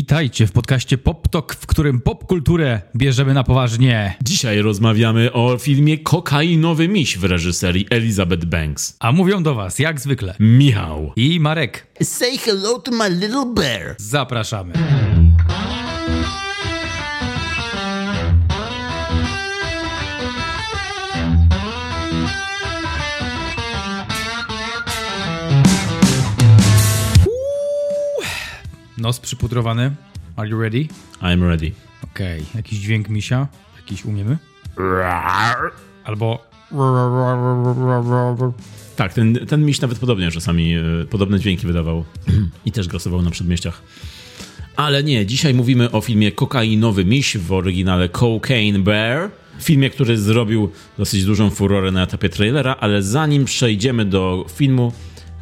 Witajcie w podcaście PopTok, w którym popkulturę bierzemy na poważnie. Dzisiaj rozmawiamy o filmie Kokainowy Miś w reżyserii Elizabeth Banks. A mówią do was, jak zwykle, Michał. i Marek. Say hello to my little bear. Zapraszamy. Nos przypudrowany. Are you ready? I'm ready. Okej, jakiś dźwięk misia? Jakiś umiemy? Albo... Tak, ten, ten miś nawet podobnie czasami e, podobne dźwięki wydawał i też grasował na przedmieściach. Ale nie, dzisiaj mówimy o filmie Kokainowy Miś w oryginale Cocaine Bear. Filmie, który zrobił dosyć dużą furorę na etapie trailera, ale zanim przejdziemy do filmu,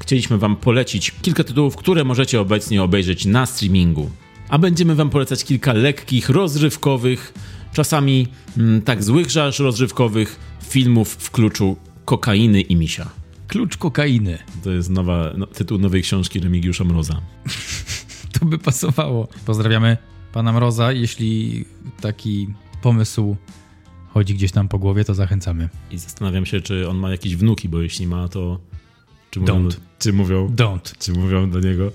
chcieliśmy wam polecić kilka tytułów, które możecie obecnie obejrzeć na streamingu. A będziemy wam polecać kilka lekkich, rozrywkowych, czasami mm, tak złych, że aż rozrywkowych filmów w kluczu kokainy i misia. Klucz kokainy. To jest nowa, no, tytuł nowej książki Remigiusza Mroza. To by pasowało. Pozdrawiamy pana Mroza. Jeśli taki pomysł chodzi gdzieś tam po głowie, to zachęcamy. I zastanawiam się, czy on ma jakieś wnuki, bo jeśli ma, to czy mówią, Don't. czy mówią, Don't. czy mówią do niego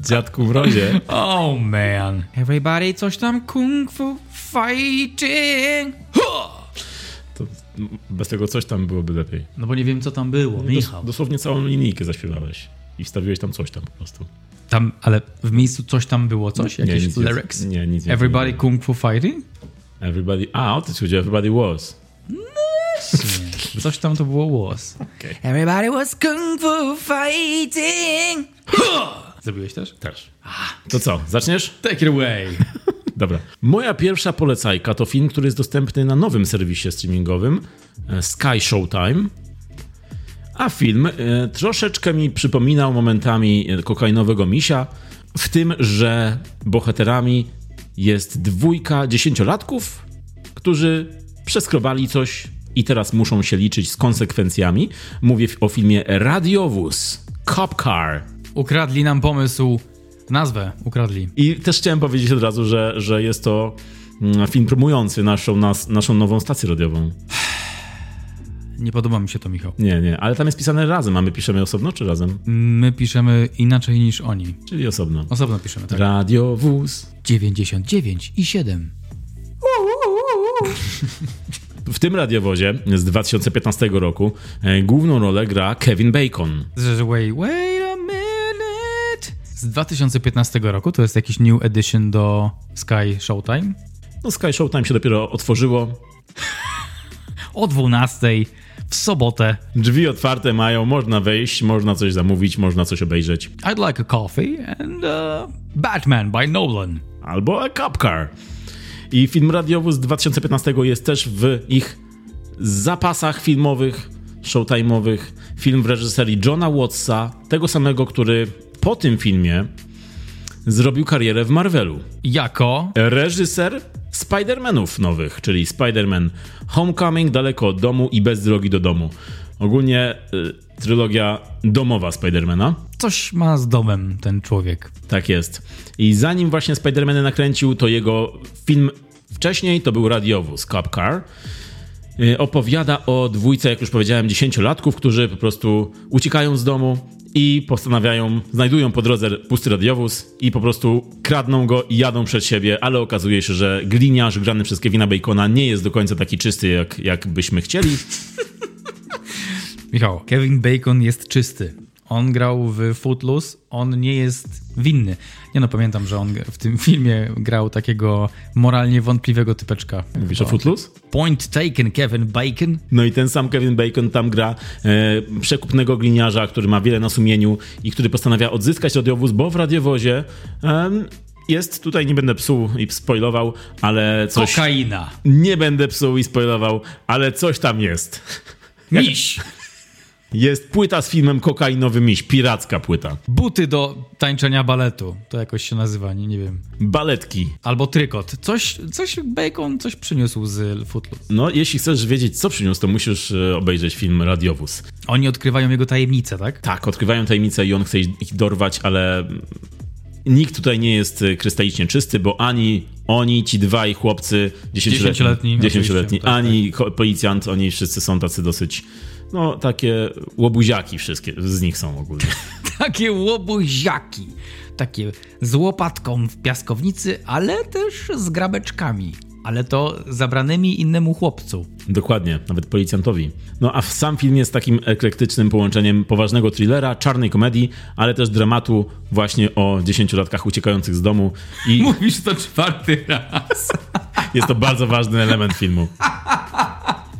Dziadku Mrozie. Oh man. Everybody coś tam kung fu fighting. To bez tego coś tam byłoby lepiej. No bo nie wiem, co tam było, Michał. Dos, dosłownie całą linijkę zaśpiewałeś. I wstawiłeś tam coś tam po prostu. Tam, ale w miejscu coś tam było, coś? Nie, Jakieś nic nie- lyrics? nie, nic nie Everybody powiedziałem. kung fu fighting? Everybody... A, o to ci chodzi, everybody was. Nie. Coś tam to było was. Okej. Everybody was kung fu fighting. Zrobiłeś też? Też. To co, zaczniesz? Take it away. Dobra. Moja pierwsza polecajka to film, który jest dostępny na nowym serwisie streamingowym e, Sky Showtime. A film e, troszeczkę mi przypominał momentami e, kokainowego misia, w tym, że bohaterami jest dwójka dziesięciolatków, którzy przeskrobali coś i teraz muszą się liczyć z konsekwencjami. Mówię o filmie Radiowóz, Cop Car. Ukradli nam pomysł. Nazwę ukradli. I też chciałem powiedzieć od razu, że, że jest to mm, film promujący naszą, nas, naszą nową stację radiową. Nie podoba mi się to, Michał. Nie, nie, ale tam jest pisane razem, a my piszemy osobno czy razem? My piszemy inaczej niż oni. Czyli osobno. Osobno piszemy, tak? Radiowóz. 99 i 7. W tym radiowozie z 2015 roku e, główną rolę gra Kevin Bacon. Wait, wait a minute. Z 2015 roku to jest jakiś new edition do Sky Showtime. No Sky Showtime się dopiero otworzyło. O 12 w sobotę. Drzwi otwarte mają, można wejść, można coś zamówić, można coś obejrzeć. I'd like a coffee and uh, Batman by Nolan. albo A Cop Car. I film radiowy z 2015 jest też w ich zapasach filmowych, showtime'owych. Film w reżyserii Johna Wattsa, tego samego, który po tym filmie zrobił karierę w Marvelu. Jako Reżyser Spider-Manów nowych, czyli Spider-Man Homecoming, Daleko od domu i Bez drogi do domu. Ogólnie y, trylogia domowa Spidermana. Coś ma z domem ten człowiek. Tak jest. I zanim właśnie Spider-Man nakręcił, to jego film wcześniej to był radiowóz Cop Car. Yy, Opowiada o dwójce, jak już powiedziałem, dziesięciolatków, którzy po prostu uciekają z domu i postanawiają, znajdują po drodze pusty radiowóz i po prostu kradną go i jadą przed siebie, ale okazuje się, że gliniarz grany przez Kevina Bacona nie jest do końca taki czysty, jak, jak byśmy chcieli. Michał, Kevin Bacon jest czysty. On grał w Footloose, on nie jest winny. Nie no, pamiętam, że on w tym filmie grał takiego moralnie wątpliwego typeczka. Mówisz o Footloose? Point taken, Kevin Bacon. No i ten sam Kevin Bacon tam gra e, przekupnego gliniarza, który ma wiele na sumieniu i który postanawia odzyskać radiowóz, bo w radiowozie jest, tutaj nie będę psuł i spoilował, ale coś... Kokaina. Nie będę psuł i spoilował, ale coś tam jest. Miś. Jest płyta z filmem Kokainowy Miś, piracka płyta. Buty do tańczenia baletu. To jakoś się nazywa, nie, nie wiem. Baletki. Albo trykot. Coś, coś Bacon coś przyniósł z Footloose. No, jeśli chcesz wiedzieć, co przyniósł, to musisz e, obejrzeć film Radiowóz. Oni odkrywają jego tajemnicę, tak? Tak, odkrywają tajemnicę i on chce ich dorwać, ale Nikt tutaj nie jest e, krystalicznie czysty, bo ani oni, ci dwaj chłopcy, dziesięcioletni, Dziesięcioletni, dziesięcioletni oczywiście, tak, ani ko- policjant, oni wszyscy są tacy dosyć, no takie łobuziaki wszystkie z nich są ogólnie. Takie łobuziaki. Takie z łopatką w piaskownicy, ale też z grabeczkami. Ale to zabranymi innemu chłopcu. Dokładnie, nawet policjantowi. No a sam film jest takim eklektycznym połączeniem poważnego thrillera, czarnej komedii, ale też dramatu właśnie o dziesięciolatkach uciekających z domu i Mówisz to czwarty raz. jest to bardzo ważny element filmu.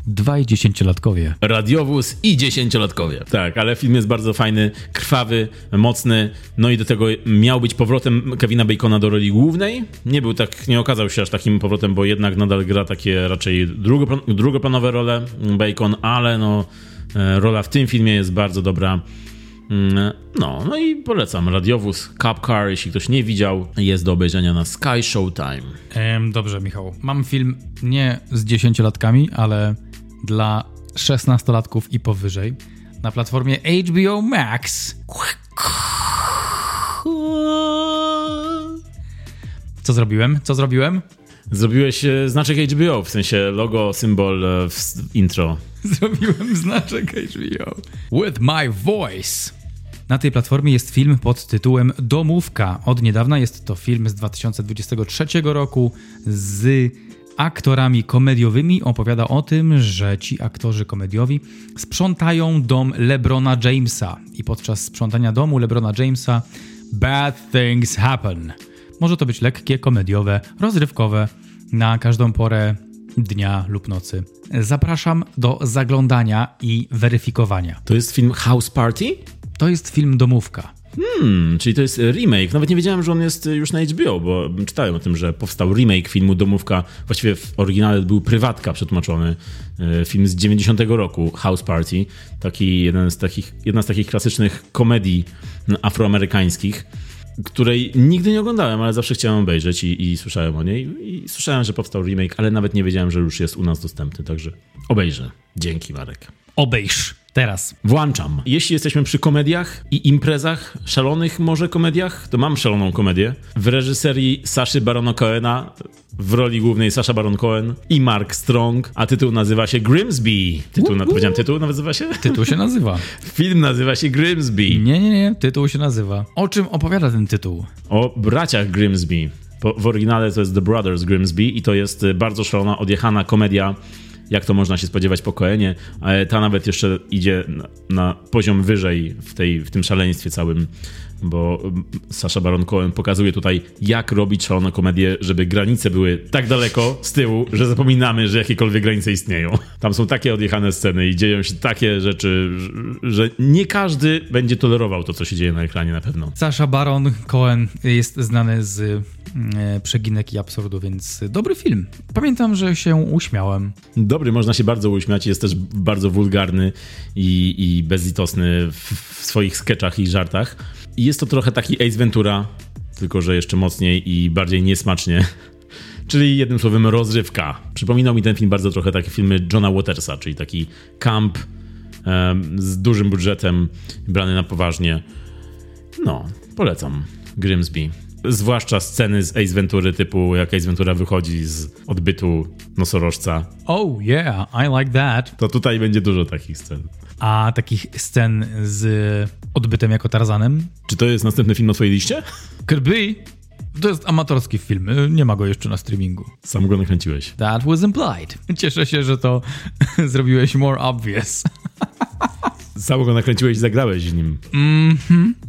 Dwaj dziesięciolatkowie. Radiowóz i dziesięciolatkowie. Tak, ale film jest bardzo fajny, krwawy, mocny. No i do tego miał być powrotem Kevina Bacona do roli głównej. Nie był tak, nie okazał się aż takim powrotem, bo jednak nadal gra takie raczej drugoplan- drugoplanowe role Bacon, ale no e, rola w tym filmie jest bardzo dobra. Mm, No, no i polecam. Radiowóz, Cup Car, jeśli ktoś nie widział, jest do obejrzenia na Sky Showtime. Em, dobrze, Michał. Mam film nie z dziesięciolatkami, ale dla szesnastolatków i powyżej. Na platformie HBO Max. Co zrobiłem? Co zrobiłem? Zrobiłeś e, znaczek HBO, w sensie logo, symbol e, intro. Zrobiłem znaczek HBO. With my voice. Na tej platformie jest film pod tytułem Domówka. Od niedawna jest to film z 2023 roku z aktorami komediowymi. Opowiada o tym, że ci aktorzy komediowi sprzątają dom LeBrona Jamesa i podczas sprzątania domu LeBrona Jamesa bad things happen. Może to być lekkie, komediowe, rozrywkowe, na każdą porę dnia lub nocy. Zapraszam do zaglądania i weryfikowania. To jest film House Party? To jest film Domówka. Hmm, czyli to jest remake. Nawet nie wiedziałem, że on jest już na HBO, bo czytałem o tym, że powstał remake filmu Domówka. Właściwie w oryginale był Prywatka przetłumaczony. E, Film z 90 roku, House Party. Taki jeden z takich, jedna z takich klasycznych komedii afroamerykańskich, której nigdy nie oglądałem, ale zawsze chciałem obejrzeć i, i słyszałem o niej. I słyszałem, że powstał remake, ale nawet nie wiedziałem, że już jest u nas dostępny, także obejrzę. Dzięki, Marek. Obejrz. Teraz. Włączam. Jeśli jesteśmy przy komediach i imprezach, szalonych może komediach, to mam szaloną komedię. W reżyserii Saszy Barona Cohena, w roli głównej Sasha Baron Cohen i Mark Strong, a tytuł nazywa się Grimsby. Tytuł, na, powiedziałem tytuł, nazywa się? Tytuł się nazywa. Film nazywa się Grimsby. Nie, nie, nie. Tytuł się nazywa. O czym opowiada ten tytuł? O braciach Grimsby. Po, w oryginale to jest The Brothers Grimsby i to jest y, bardzo szalona, odjechana komedia, jak to można się spodziewać po Coenie, ale ta nawet jeszcze idzie na, na poziom wyżej w, tej, w tym szaleństwie całym, bo mm, Sasha Baron Cohen pokazuje tutaj, jak robić szalone komedie, żeby granice były tak daleko z tyłu, że zapominamy, że jakiekolwiek granice istnieją. Tam są takie odjechane sceny i dzieją się takie rzeczy, że- nie każdy będzie tolerował to, co się dzieje na ekranie na pewno. Sasha Baron Cohen jest znany z e, przeginek i absurdu, więc dobry film. Pamiętam, że się uśmiałem. Dobry, można się bardzo uśmiać, jest też bardzo wulgarny i, i bezlitosny w, w swoich sketchach i żartach. Jest to trochę taki Ace Ventura, tylko że jeszcze mocniej i bardziej niesmacznie. Czyli jednym słowem rozrywka. Przypominał mi ten film bardzo trochę takie filmy Johna Watersa, czyli taki camp em, z dużym budżetem, brany na poważnie. No, polecam. Grimsby. Zwłaszcza sceny z Ace Ventury, typu jak Ace Ventura wychodzi z odbytu nosorożca. Oh yeah, I like that. To tutaj będzie dużo takich scen. A takich scen z odbytem jako Tarzanem? Czy to jest następny film na twojej liście? Kirby to jest amatorski film, nie ma go jeszcze na streamingu. Sam go nakręciłeś. That was implied. Cieszę się, że to zrobiłeś more obvious. Sam go nakręciłeś i zagrałeś w nim.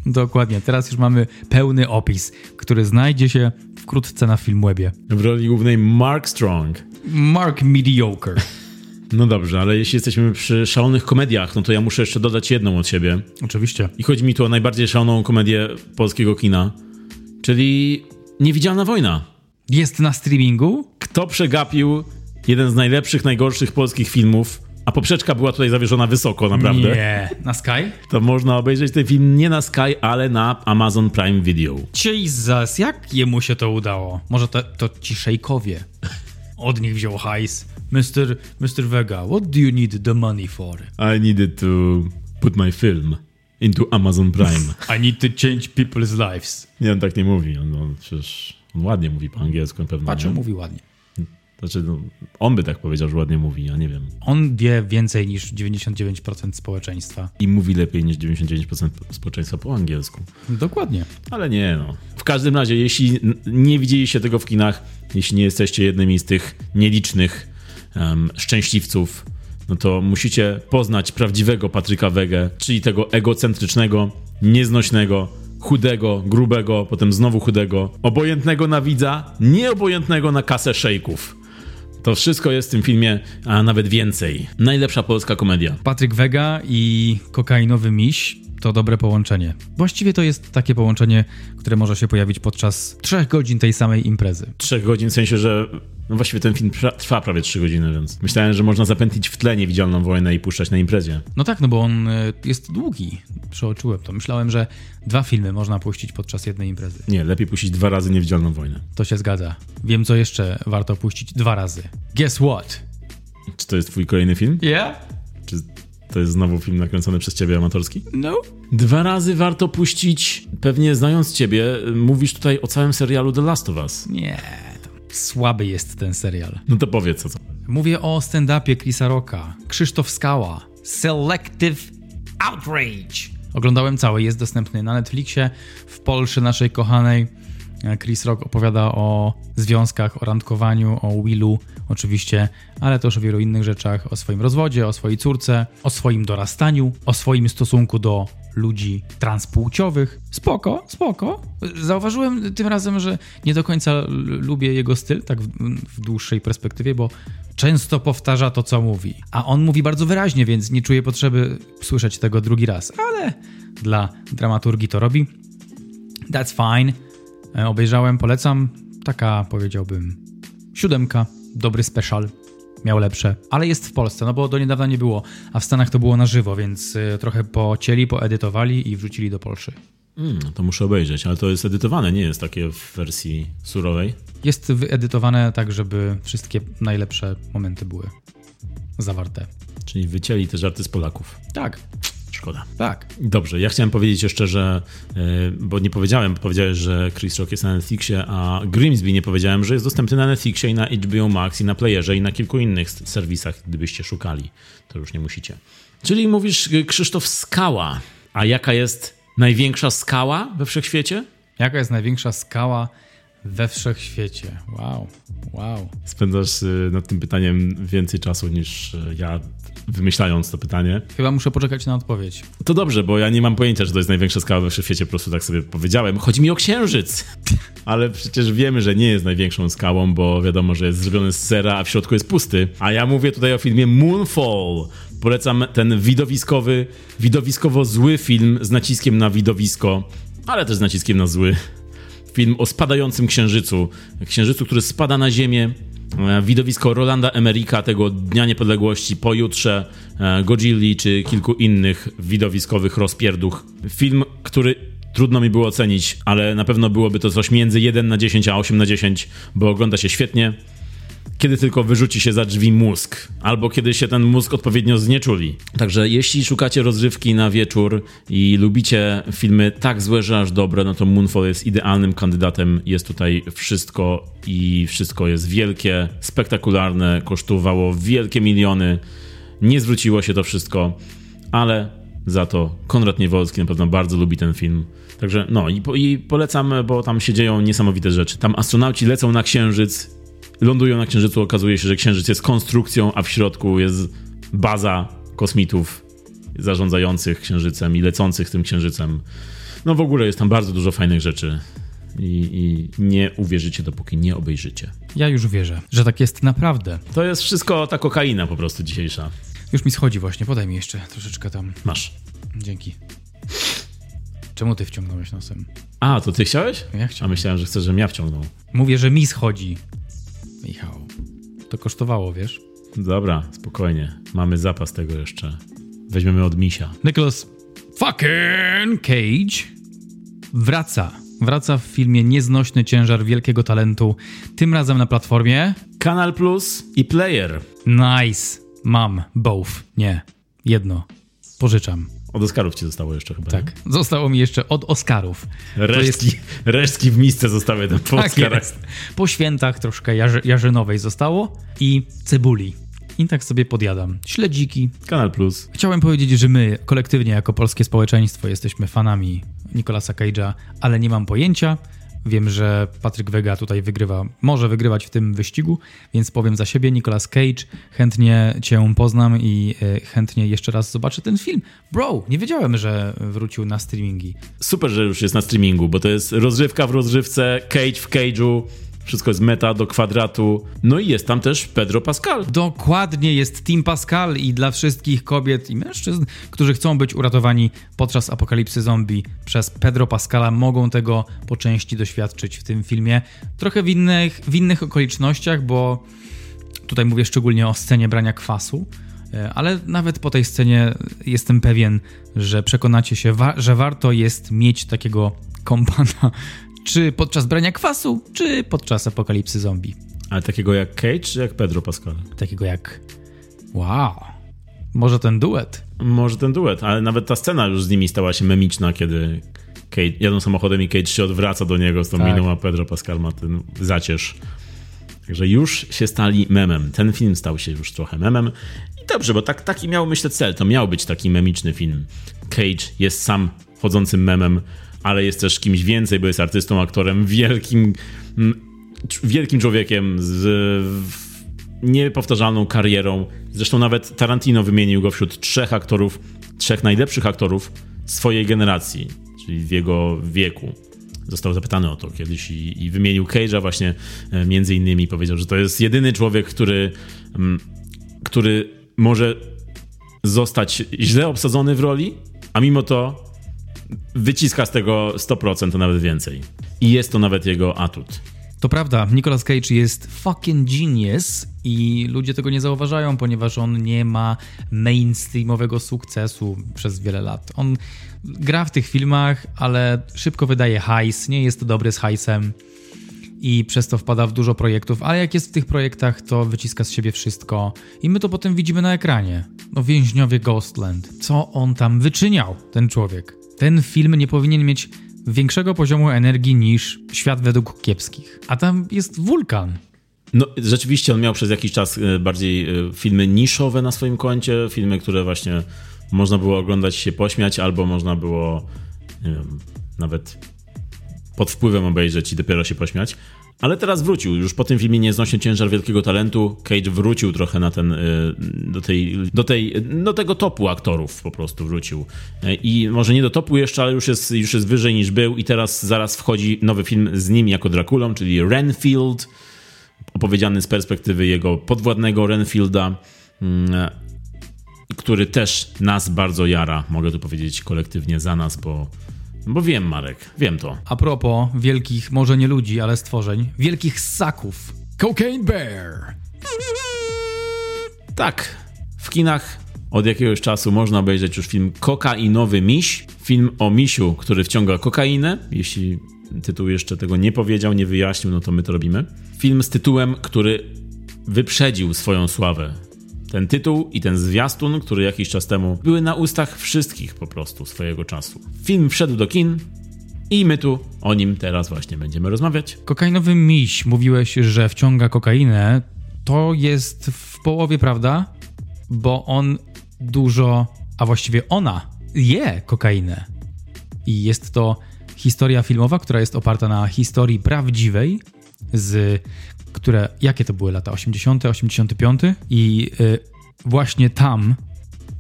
Dokładnie, teraz już mamy pełny opis, który znajdzie się wkrótce na Filmwebie. W roli głównej Mark Strong. Mark Mediocre. No dobrze, ale jeśli jesteśmy przy szalonych komediach, no to ja muszę jeszcze dodać jedną od siebie. Oczywiście. I chodzi mi tu o najbardziej szaloną komedię polskiego kina, czyli Niewidzialna Wojna. Jest na streamingu? Kto przegapił jeden z najlepszych, najgorszych polskich filmów, a poprzeczka była tutaj zawieszona wysoko, naprawdę. Nie. Na Sky? To można obejrzeć ten film nie na Sky, ale na Amazon Prime Video. Jesus, jak jemu się to udało? Może to, to ci szejkowie. Od nich wziął hajs. Mr. Mr. Vega, what do you need the money for? I needed to put my film into Amazon Prime. I need to change people's lives. Nie, on tak nie mówi. On, on przecież on ładnie mówi po angielsku na pewno. Patrz, mówi ładnie. Znaczy, no, on by tak powiedział, że ładnie mówi, ja nie wiem. On wie więcej niż 99% społeczeństwa. I mówi lepiej niż 99% społeczeństwa po angielsku. Dokładnie. Ale nie no. W każdym razie, jeśli nie widzieliście tego w kinach, jeśli nie jesteście jednymi z tych nielicznych em, szczęśliwców, no to musicie poznać prawdziwego Patryka Wegę, czyli tego egocentrycznego, nieznośnego, chudego, grubego, potem znowu chudego, obojętnego na widza, nieobojętnego na kasę szejków. To wszystko jest w tym filmie, a nawet więcej. Najlepsza polska komedia. Patryk Wega i kokainowy miś to dobre połączenie. Właściwie to jest takie połączenie, które może się pojawić podczas trzech godzin tej samej imprezy. trzech godzin, w sensie, że no właściwie ten film trwa, prawie 3 godziny, więc myślałem, że można zapętlić w tle niewidzialną wojnę i puszczać na imprezie. No tak, no bo on y, jest długi. Przeoczyłem to. Myślałem, że dwa filmy można puścić podczas jednej imprezy. Nie, lepiej puścić dwa razy niewidzialną wojnę. To się zgadza. Wiem, co jeszcze warto puścić dwa razy. Guess what? Czy to jest twój kolejny film? Yeah? Czy to jest znowu film nakręcony przez ciebie amatorski? No? Dwa razy warto puścić, pewnie znając ciebie, mówisz tutaj o całym serialu The Last of Us. Nie. to Słaby jest ten serial. No to powiedz co. Mówię o stand-upie Chrisa Rocka, Krzysztof Skała, Selective Outrage. Oglądałem cały, jest dostępny na Netflixie, w Polsce naszej kochanej. Chris Rock opowiada o związkach, o randkowaniu, o Willu oczywiście, ale też o wielu innych rzeczach, o swoim rozwodzie, o swojej córce, o swoim dorastaniu, o swoim stosunku do ludzi transpłciowych. Spoko, spoko. Zauważyłem tym razem, że nie do końca lubię jego styl, tak w, w dłuższej perspektywie, bo często powtarza to, co mówi. A on mówi bardzo wyraźnie, więc nie czuję potrzeby słyszeć tego drugi raz, ale dla dramaturgii to robi. That's fine. E, Obejrzałem, polecam. Taka, powiedziałbym, siódemka. Dobry special. Miał lepsze, ale jest w Polsce, no bo do niedawna nie było, a w Stanach to było na żywo, więc e, trochę pocięli, poedytowali i wrzucili do Polszy. Mm, to muszę obejrzeć, ale to jest edytowane, nie jest takie w wersji surowej. Jest wyedytowane tak, żeby wszystkie najlepsze momenty były zawarte. Czyli wycięli te żarty z Polaków. Tak, Szkoda. tak. Dobrze, ja chciałem powiedzieć jeszcze, że, e, bo nie powiedziałem, powiedziałeś, że Chris Rock jest na Netflixie, a Grimsby nie powiedziałem, że jest dostępny na Netflixie i na HBO Max i na Playerze i na kilku innych serwisach, gdybyście szukali. To już nie musicie. Czyli mówisz y, Krzysztof Skała. A jaka jest największa skała we wszechświecie? Jaka jest największa skała we wszechświecie? Wow, wow. Spędzasz y, nad tym pytaniem więcej czasu niż y, ja wymyślając to pytanie. Chyba muszę poczekać na odpowiedź. To dobrze, bo ja nie mam pojęcia, że to jest największa skała we wszechświecie, po prostu tak sobie powiedziałem. Chodzi mi o Księżyc. Ale przecież wiemy, że nie jest największą skałą, bo wiadomo, że jest zrobiony z sera, a w środku jest pusty. A ja mówię tutaj o filmie Moonfall. Polecam ten widowiskowy, widowiskowo zły film z naciskiem na widowisko, ale też z naciskiem na zły. Film o spadającym księżycu. Księżycu, który spada na ziemię. E, Widowisko Rolanda Emerika tego Dnia Niepodległości, pojutrze e, Godzilli czy kilku innych widowiskowych rozpierduch. Film, który trudno mi było ocenić, ale na pewno byłoby to coś między 1 na 10 a 8 na 10, bo ogląda się świetnie. Kiedy tylko wyrzuci się za drzwi mózg, albo kiedy się ten mózg odpowiednio znieczuli. Także jeśli szukacie rozrywki na wieczór i lubicie filmy tak złe, że aż dobre, no to Moonfall jest idealnym kandydatem. Jest tutaj wszystko i wszystko jest wielkie, spektakularne, kosztowało wielkie miliony. Nie zwróciło się to wszystko, ale za to Konrad Niewolski na pewno bardzo lubi ten film. Także no i, po, i polecam, bo tam się dzieją niesamowite rzeczy. Tam astronauci lecą na księżyc, lądują na księżycu, okazuje się, że księżyc jest konstrukcją, a w środku jest baza kosmitów zarządzających księżycem i lecących tym księżycem. No w ogóle jest tam bardzo dużo fajnych rzeczy. I, I nie uwierzycie, dopóki nie obejrzycie. Ja już wierzę, że tak jest naprawdę. To jest wszystko ta kokaina po prostu dzisiejsza. Już mi schodzi właśnie, podaj mi jeszcze troszeczkę tam. Masz. Dzięki. Czemu ty wciągnąłeś nosem? A, to ty chciałeś? Ja A chciałem. myślałem, że chcesz, żebym ja wciągnął. Mówię, że mi schodzi. Michał. To kosztowało, wiesz? Dobra, spokojnie. Mamy zapas tego jeszcze. Weźmiemy od misia. Nicholas fucking Cage wraca. Wraca w filmie Nieznośny ciężar wielkiego talentu. Tym razem na platformie Kanal Plus i Player. Nice. Mam both. Nie. Jedno. Pożyczam. Od Oscarów ci zostało jeszcze chyba. Tak. Zostało mi jeszcze od Oscarów. nie? Resztki, resztki w misce zostały tam po Tak Oscarach. jest. Po świętach troszkę jarzy, jarzynowej zostało i cebuli. I tak sobie podjadam. Śledziki. Kanal Plus. Chciałem powiedzieć, że my kolektywnie jako polskie społeczeństwo jesteśmy fanami Nicolasa Cage'a, ale nie mam pojęcia. Wiem, że Patryk Wega tutaj wygrywa, może wygrywać w tym wyścigu, więc powiem za siebie, Nicolas Cage, chętnie cię poznam i e, chętnie jeszcze raz zobaczę ten film. Bro, nie wiedziałem, że wrócił na streamingi. Super, że już jest na streamingu, bo to jest rozrywka w rozrywce, cage w cage'u, wszystko jest meta do kwadratu. No i jest tam też Pedro Pascal. Dokładnie jest Team Pascal i dla wszystkich kobiet i mężczyzn, którzy chcą być uratowani podczas apokalipsy zombie przez Pedro Pascala, mogą tego po części doświadczyć w tym filmie. Trochę w innych, w innych okolicznościach, bo tutaj mówię szczególnie o scenie brania kwasu. e, Ale nawet po tej scenie jestem pewien, że przekonacie się, wa- że warto jest mieć takiego kompana, czy podczas brania kwasu, czy podczas apokalipsy zombie. Ale takiego jak Cage, czy jak Pedro Pascal? takiego jak wow, może ten duet. Może ten duet, ale nawet ta scena już z nimi stała się memiczna, kiedy Cage, jadą samochodem i Cage się odwraca do niego z tą Tak. miną, a Pedro Pascal ma ten zacierz. Także już się stali memem. Ten film stał się już trochę memem. I dobrze, bo tak, taki miał, myślę, cel. To miał być taki memiczny film. Cage jest sam chodzącym memem, ale jest też kimś więcej, bo jest artystą, aktorem, wielkim, mm, wielkim człowiekiem z niepowtarzalną karierą. Zresztą nawet Tarantino wymienił go wśród trzech aktorów, trzech najlepszych aktorów swojej generacji, czyli w jego wieku. Został zapytany o to kiedyś i, i wymienił Cage'a właśnie e, między innymi powiedział, że to jest jedyny człowiek, który, mm, który może zostać źle obsadzony w roli, a mimo to wyciska z tego 100%, a nawet więcej. I jest to nawet jego atut. To prawda, Nicolas Cage jest fucking genius i ludzie tego nie zauważają, ponieważ on nie ma mainstreamowego sukcesu przez wiele lat. On gra w tych filmach, ale szybko wydaje hajs, nie jest dobry z hajsem i przez to wpada w dużo projektów, ale jak jest w tych projektach, to wyciska z siebie wszystko i my to potem widzimy na ekranie. No więźniowie Ghostland. Co on tam wyczyniał, ten człowiek? Ten film nie powinien mieć większego poziomu energii niż Świat według kiepskich. A tam jest wulkan. No, rzeczywiście on miał przez jakiś czas e, bardziej e, filmy niszowe na swoim koncie, filmy, które właśnie można było oglądać się pośmiać, albo można było wiem, nawet pod wpływem obejrzeć i dopiero się pośmiać. Ale teraz wrócił. Już po tym filmie Nieznośnie ciężar wielkiego talentu Cage wrócił trochę na ten, e, do tej, do tej, do tego topu aktorów po prostu wrócił. E, I może nie do topu jeszcze, ale już jest, już jest wyżej niż był i teraz zaraz wchodzi nowy film z nim jako Drakulą, czyli Renfield opowiedziany z perspektywy jego podwładnego Renfielda, mm, który też nas bardzo jara, mogę tu powiedzieć kolektywnie za nas, bo, bo wiem, Marek, wiem to. A propos wielkich, może nie ludzi, ale stworzeń, wielkich ssaków. Cocaine Bear. Tak, w kinach od jakiegoś czasu można obejrzeć już film Kokainowy Miś. Film o misiu, który wciąga kokainę. Jeśli tytuł jeszcze tego nie powiedział, nie wyjaśnił, no to my to robimy. Film z tytułem, który wyprzedził swoją sławę. Ten tytuł i ten zwiastun, który jakiś czas temu były na ustach wszystkich po prostu swojego czasu. Film wszedł do kin i my tu o nim teraz właśnie będziemy rozmawiać. Kokainowy miś, mówiłeś, że wciąga kokainę. To jest w połowie prawda, bo on dużo, a właściwie ona je kokainę. I jest to historia filmowa, która jest oparta na historii prawdziwej, z które, jakie to były lata? 80., 85. I y, właśnie tam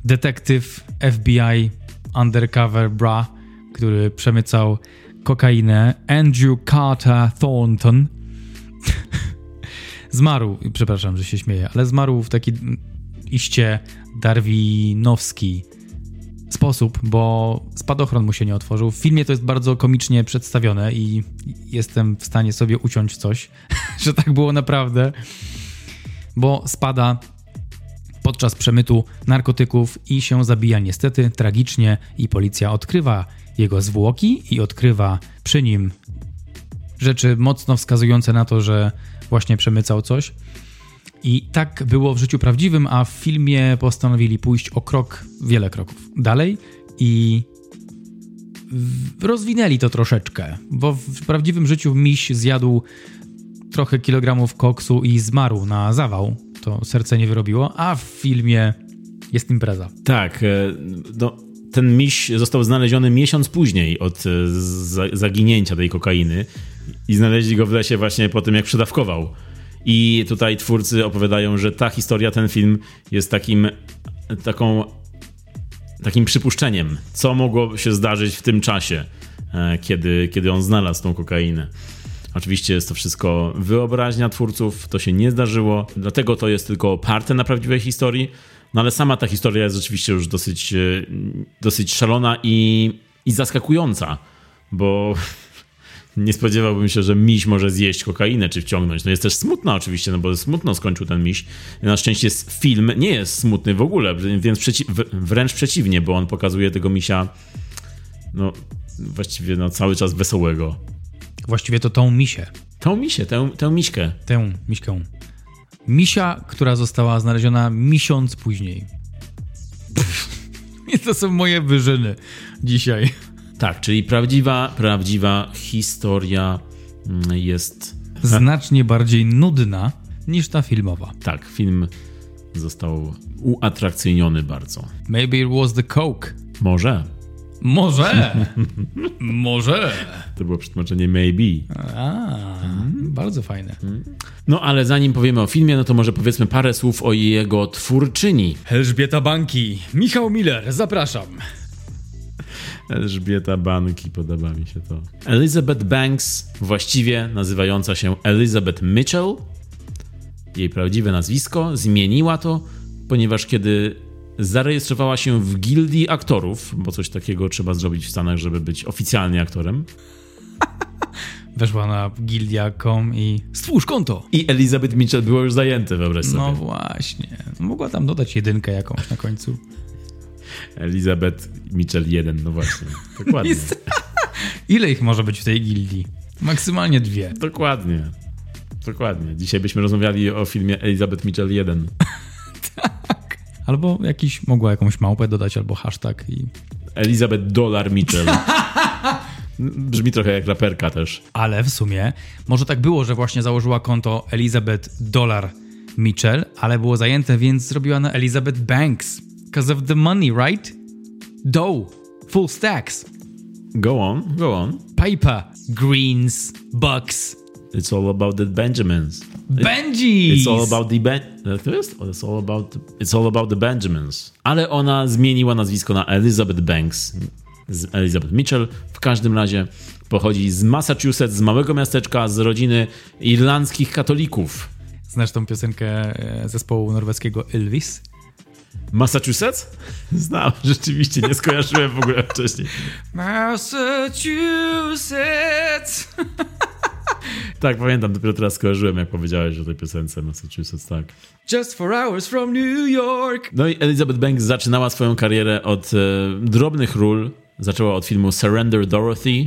detektyw FBI Undercover Bra, który przemycał kokainę, Andrew Carter Thornton, zmarł, przepraszam, że się śmieję, ale zmarł w taki iście darwinowski sposób, bo spadochron mu się nie otworzył. W filmie to jest bardzo komicznie przedstawione i jestem w stanie sobie uciąć coś, że tak było naprawdę, bo spada podczas przemytu narkotyków i się zabija niestety tragicznie i policja odkrywa jego zwłoki i odkrywa przy nim rzeczy mocno wskazujące na to, że właśnie przemycał coś. I tak było w życiu prawdziwym, a w filmie postanowili pójść o krok, wiele kroków dalej i rozwinęli to troszeczkę, bo w prawdziwym życiu miś zjadł trochę kilogramów koksu i zmarł na zawał. To serce nie wyrobiło, a w filmie jest impreza. Tak, e, no, ten miś został znaleziony miesiąc później od e, za- zaginięcia tej kokainy i znaleźli go w lesie właśnie po tym, jak przedawkował. I tutaj twórcy opowiadają, że ta historia, ten film jest takim, taką, takim przypuszczeniem, co mogło się zdarzyć w tym czasie, e, kiedy, kiedy on znalazł tą kokainę. Oczywiście jest to wszystko wyobraźnia twórców, to się nie zdarzyło, dlatego to jest tylko oparte na prawdziwej historii. No ale sama ta historia jest rzeczywiście już dosyć, e, dosyć szalona i, i zaskakująca, bo nie spodziewałbym się, że miś może zjeść kokainę czy wciągnąć. No jest też smutna oczywiście, no bo smutno skończył ten miś. Na szczęście film nie jest smutny w ogóle, więc przeci wręcz przeciwnie, bo on pokazuje tego misia no właściwie no, cały czas wesołego. Właściwie to tą misię. Tą misię, tę, tę miśkę. Tę miśkę. Misia, która została znaleziona miesiąc później. I to są moje wyżyny dzisiaj. Tak, czyli prawdziwa, prawdziwa historia mm, jest... Znacznie bardziej nudna niż ta filmowa. Tak, film został uatrakcyjniony bardzo. Maybe it was the coke. Może. Może. Może. To było przetłumaczenie maybe. A, bardzo fajne. No ale zanim powiemy o filmie, no to może powiedzmy parę słów o jego twórczyni. Elżbieta Banki. Michał Miller, zapraszam. Elżbieta Banki, podoba mi się to. Elizabeth Banks, właściwie nazywająca się Elizabeth Mitchell. Jej prawdziwe nazwisko zmieniła to, ponieważ kiedy zarejestrowała się w gildii aktorów, bo coś takiego trzeba zrobić w Stanach, żeby być oficjalnie aktorem. Weszła na gildia.com i stwórz konto. I Elizabeth Mitchell było już zajęte, wyobraź sobie. No właśnie. Mogła tam dodać jedynkę jakąś na końcu. Elizabeth Mitchell 1, no właśnie. Dokładnie. Ile ich może być w tej gildii? Maksymalnie dwie. Dokładnie. Dokładnie. Dzisiaj byśmy rozmawiali o filmie Elizabeth Mitchell 1. Albo jakiś, mogła jakąś małpę dodać, albo hashtag i... Elizabeth Dollar Mitchell. Brzmi trochę jak raperka też. Ale w sumie może tak było, że właśnie założyła konto Elizabeth Dollar Mitchell, ale było zajęte, więc zrobiła na Elizabeth Banks. Because of the money, right? Dough. Full stacks. Go on, go on. Paper. Greens. Bucks. It's all about the Benjamins. Benjis! It's all about the ben... Jak to jest? It's all about, it's all about the Benjamins. Ale ona zmieniła nazwisko na Elizabeth Banks. Z Elizabeth Mitchell. W każdym razie pochodzi z Massachusetts, z małego miasteczka, z rodziny irlandzkich katolików. Znasz tą piosenkę e, zespołu norweskiego Elvis? Massachusetts? Znam, rzeczywiście, nie skojarzyłem w ogóle wcześniej. Massachusetts! Tak, pamiętam, dopiero teraz skojarzyłem, jak powiedziałeś o tej piosence Massachusetts, tak. Just four hours from New York. No i Elizabeth Banks zaczynała swoją karierę od e, drobnych ról. Zaczęła od filmu Surrender Dorothy.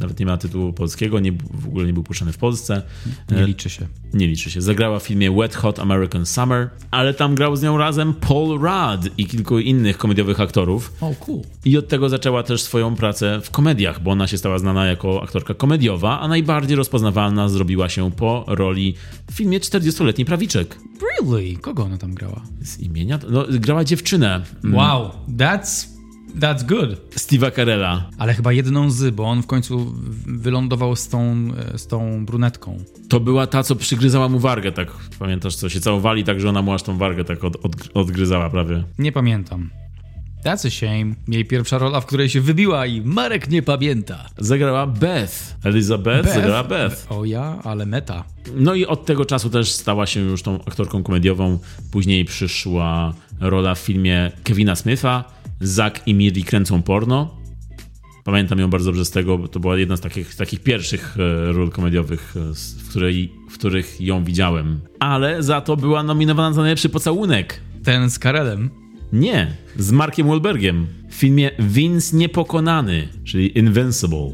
Nawet nie ma tytułu polskiego, nie, w ogóle nie był puszczany w Polsce. Nie E, liczy się. nie liczy się. Zagrała w filmie Wet Hot American Summer, ale tam grał z nią razem Paul Rudd i kilku innych komediowych aktorów. Oh, cool. I od tego zaczęła też swoją pracę w komediach, bo ona się stała znana jako aktorka komediowa, a najbardziej rozpoznawalna zrobiła się po roli w filmie 40-letni prawiczek. Really? Kogo ona tam grała? Z imienia? No, grała dziewczynę mm, Wow, that's, that's good. Steve'a Carella. Ale chyba jedną z, bo on w końcu wylądował z tą, e, z tą brunetką. To była ta, co przygryzała mu wargę, tak pamiętasz, co się całowali, tak że ona mu aż tą wargę tak od, od, odgryzała prawie. Nie pamiętam. That's a shame. Jej pierwsza rola, w której się wybiła i Marek nie pamięta. Zagrała Beth. Elizabeth zagrała Beth. O ja, ale meta. No i od tego czasu też stała się już tą aktorką komediową. Później przyszła rola w filmie Kevina Smitha. Zack i Miri kręcą porno. Pamiętam ją bardzo dobrze z tego, bo to była jedna z takich, takich pierwszych e, ról komediowych, e, w, której, w których ją widziałem. Ale za to była nominowana za najlepszy pocałunek. Ten z Karelem. Nie, z Markiem Wahlbergiem w filmie Vince Niepokonany, czyli Invincible.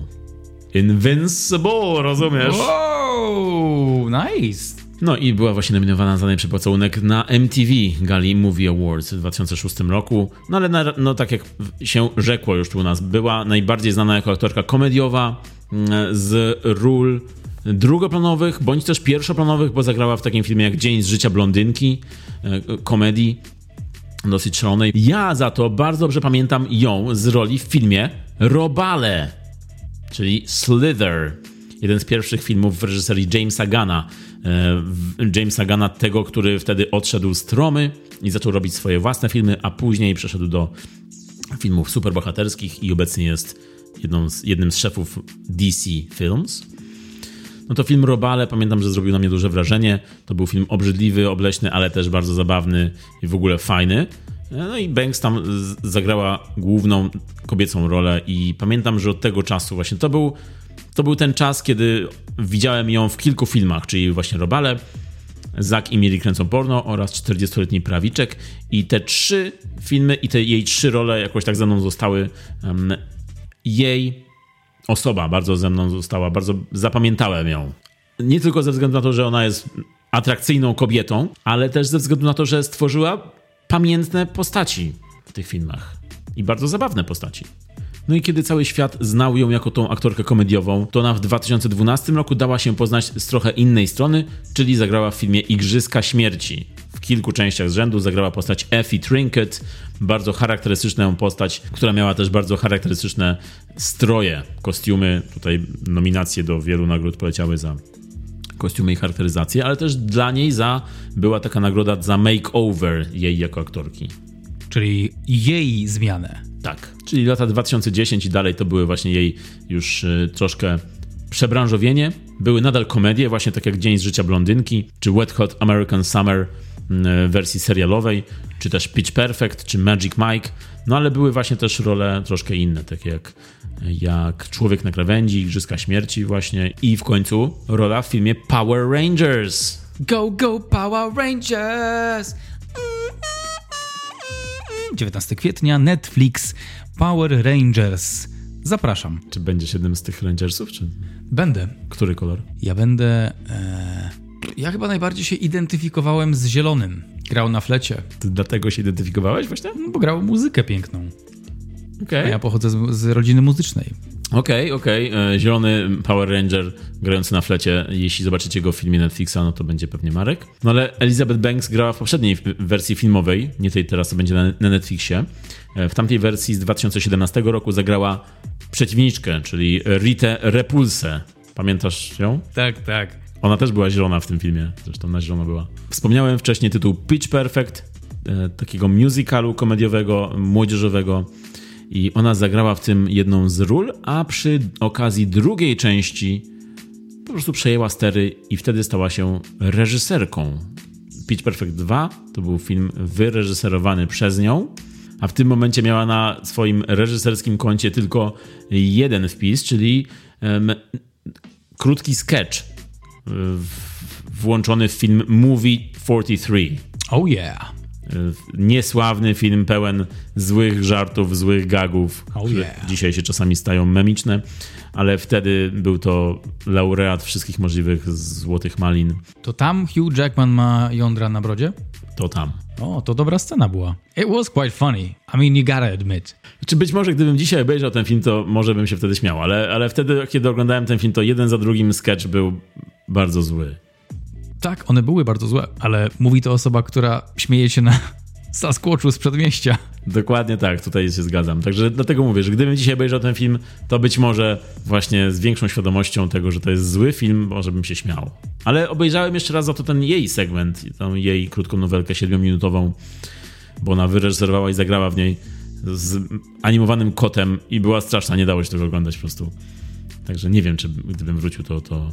Invincible, rozumiesz? Wow, nice. No i była właśnie nominowana za najlepszy pocałunek na MTV Gali Movie Awards w 2006 roku. No ale na, no, tak jak się rzekło już tu u nas, była najbardziej znana jako aktorka komediowa mm, z ról drugoplanowych, bądź też pierwszoplanowych, bo zagrała w takim filmie jak Dzień z życia blondynki, e, komedii dosyć szalonej. Ja za to bardzo dobrze pamiętam ją z roli w filmie Robale, czyli Slither. Jeden z pierwszych filmów w reżyserii Jamesa Gana. Jamesa Gana, tego, który wtedy odszedł z tromy i zaczął robić swoje własne filmy, a później przeszedł do filmów superbohaterskich i obecnie jest z, jednym z szefów DC Films. No to film Robale, pamiętam, że zrobił na mnie duże wrażenie. To był film obrzydliwy, obleśny, ale też bardzo zabawny i w ogóle fajny. No i Banks tam zagrała główną kobiecą rolę i pamiętam, że od tego czasu właśnie to był, to był ten czas, kiedy widziałem ją w kilku filmach, czyli właśnie Robale, Zak i Miri kręcą porno oraz 40-letni prawiczek i te trzy filmy i te jej trzy role jakoś tak ze mną zostały um, jej osoba bardzo ze mną została, bardzo zapamiętałem ją. Nie tylko ze względu na to, że ona jest atrakcyjną kobietą, ale też ze względu na to, że stworzyła pamiętne postaci w tych filmach. I bardzo zabawne postaci. No i kiedy cały świat znał ją jako tą aktorkę komediową, to ona w 2012 roku dała się poznać z trochę innej strony, czyli zagrała w filmie Igrzyska Śmierci. W kilku częściach z rzędu zagrała postać Effie Trinket, bardzo charakterystyczną postać, która miała też bardzo charakterystyczne stroje, kostiumy. Tutaj nominacje do wielu nagród poleciały za kostiumy i charakteryzację, ale też dla niej za była taka nagroda za makeover jej jako aktorki. Czyli jej zmianę. Tak, czyli lata 2010 i dalej to były właśnie jej już y, troszkę przebranżowienie. Były nadal komedie, właśnie tak jak Dzień z życia blondynki, czy Wet Hot American Summer w wersji serialowej, czy też Pitch Perfect, czy Magic Mike, no ale były właśnie też role troszkę inne, takie jak, jak Człowiek na krawędzi, Igrzyska Śmierci właśnie i w końcu rola w filmie Power Rangers. Go, go, Power Rangers! 19 kwietnia Netflix Power Rangers. Zapraszam. Czy będziesz jednym z tych Rangersów, czy? Będę. Który kolor? Ja będę... E... Ja chyba najbardziej się identyfikowałem z zielonym. Grał na flecie. Ty dlatego się identyfikowałeś właśnie? No, bo grał muzykę piękną. Okay. A ja pochodzę z, z rodziny muzycznej. Okej, okay, okej. Okay. Zielony Power Ranger grający na flecie. Jeśli zobaczycie go w filmie Netflixa, no to będzie pewnie Marek. No ale Elizabeth Banks grała w poprzedniej wersji filmowej, nie tej teraz, to będzie na, na Netflixie. E, w tamtej wersji z 2017 roku zagrała przeciwniczkę, czyli Ritę Repulsę. Pamiętasz ją? Tak, tak. Ona też była zielona w tym filmie, zresztą na zielono była. Wspomniałem wcześniej tytuł Pitch Perfect, e, takiego musicalu komediowego, młodzieżowego i ona zagrała w tym jedną z ról, a przy okazji drugiej części po prostu przejęła stery i wtedy stała się reżyserką. Pitch Perfect 2 to był film wyreżyserowany przez nią, a w tym momencie miała na swoim reżyserskim koncie tylko jeden wpis, czyli um, krótki sketch włączony w film Movie 43. Oh yeah. Niesławny film pełen złych żartów, złych gagów, oh które yeah. dzisiaj się czasami stają memiczne, ale wtedy był to laureat wszystkich możliwych złotych malin. To tam Hugh Jackman ma jądra na brodzie? To tam. O, to dobra scena była. It was quite funny. I mean, you gotta admit. Czy być może gdybym dzisiaj obejrzał ten film, to może bym się wtedy śmiał, ale, ale wtedy, kiedy oglądałem ten film, to jeden za drugim sketch był bardzo zły. Tak, one były bardzo złe, ale mówi to osoba, która śmieje się na Sasquatchu z przedmieścia. Dokładnie tak, tutaj się zgadzam. Także dlatego mówię, że gdybym dzisiaj obejrzał ten film, to być może właśnie z większą świadomością tego, że to jest zły film, może bym się śmiał. Ale obejrzałem jeszcze raz za to ten jej segment, tą jej krótką nowelkę siedmiominutową, bo ona wyreżyserowała i zagrała w niej z animowanym kotem i była straszna, nie dało się tego oglądać po prostu. Także nie wiem, czy gdybym wrócił, to, to,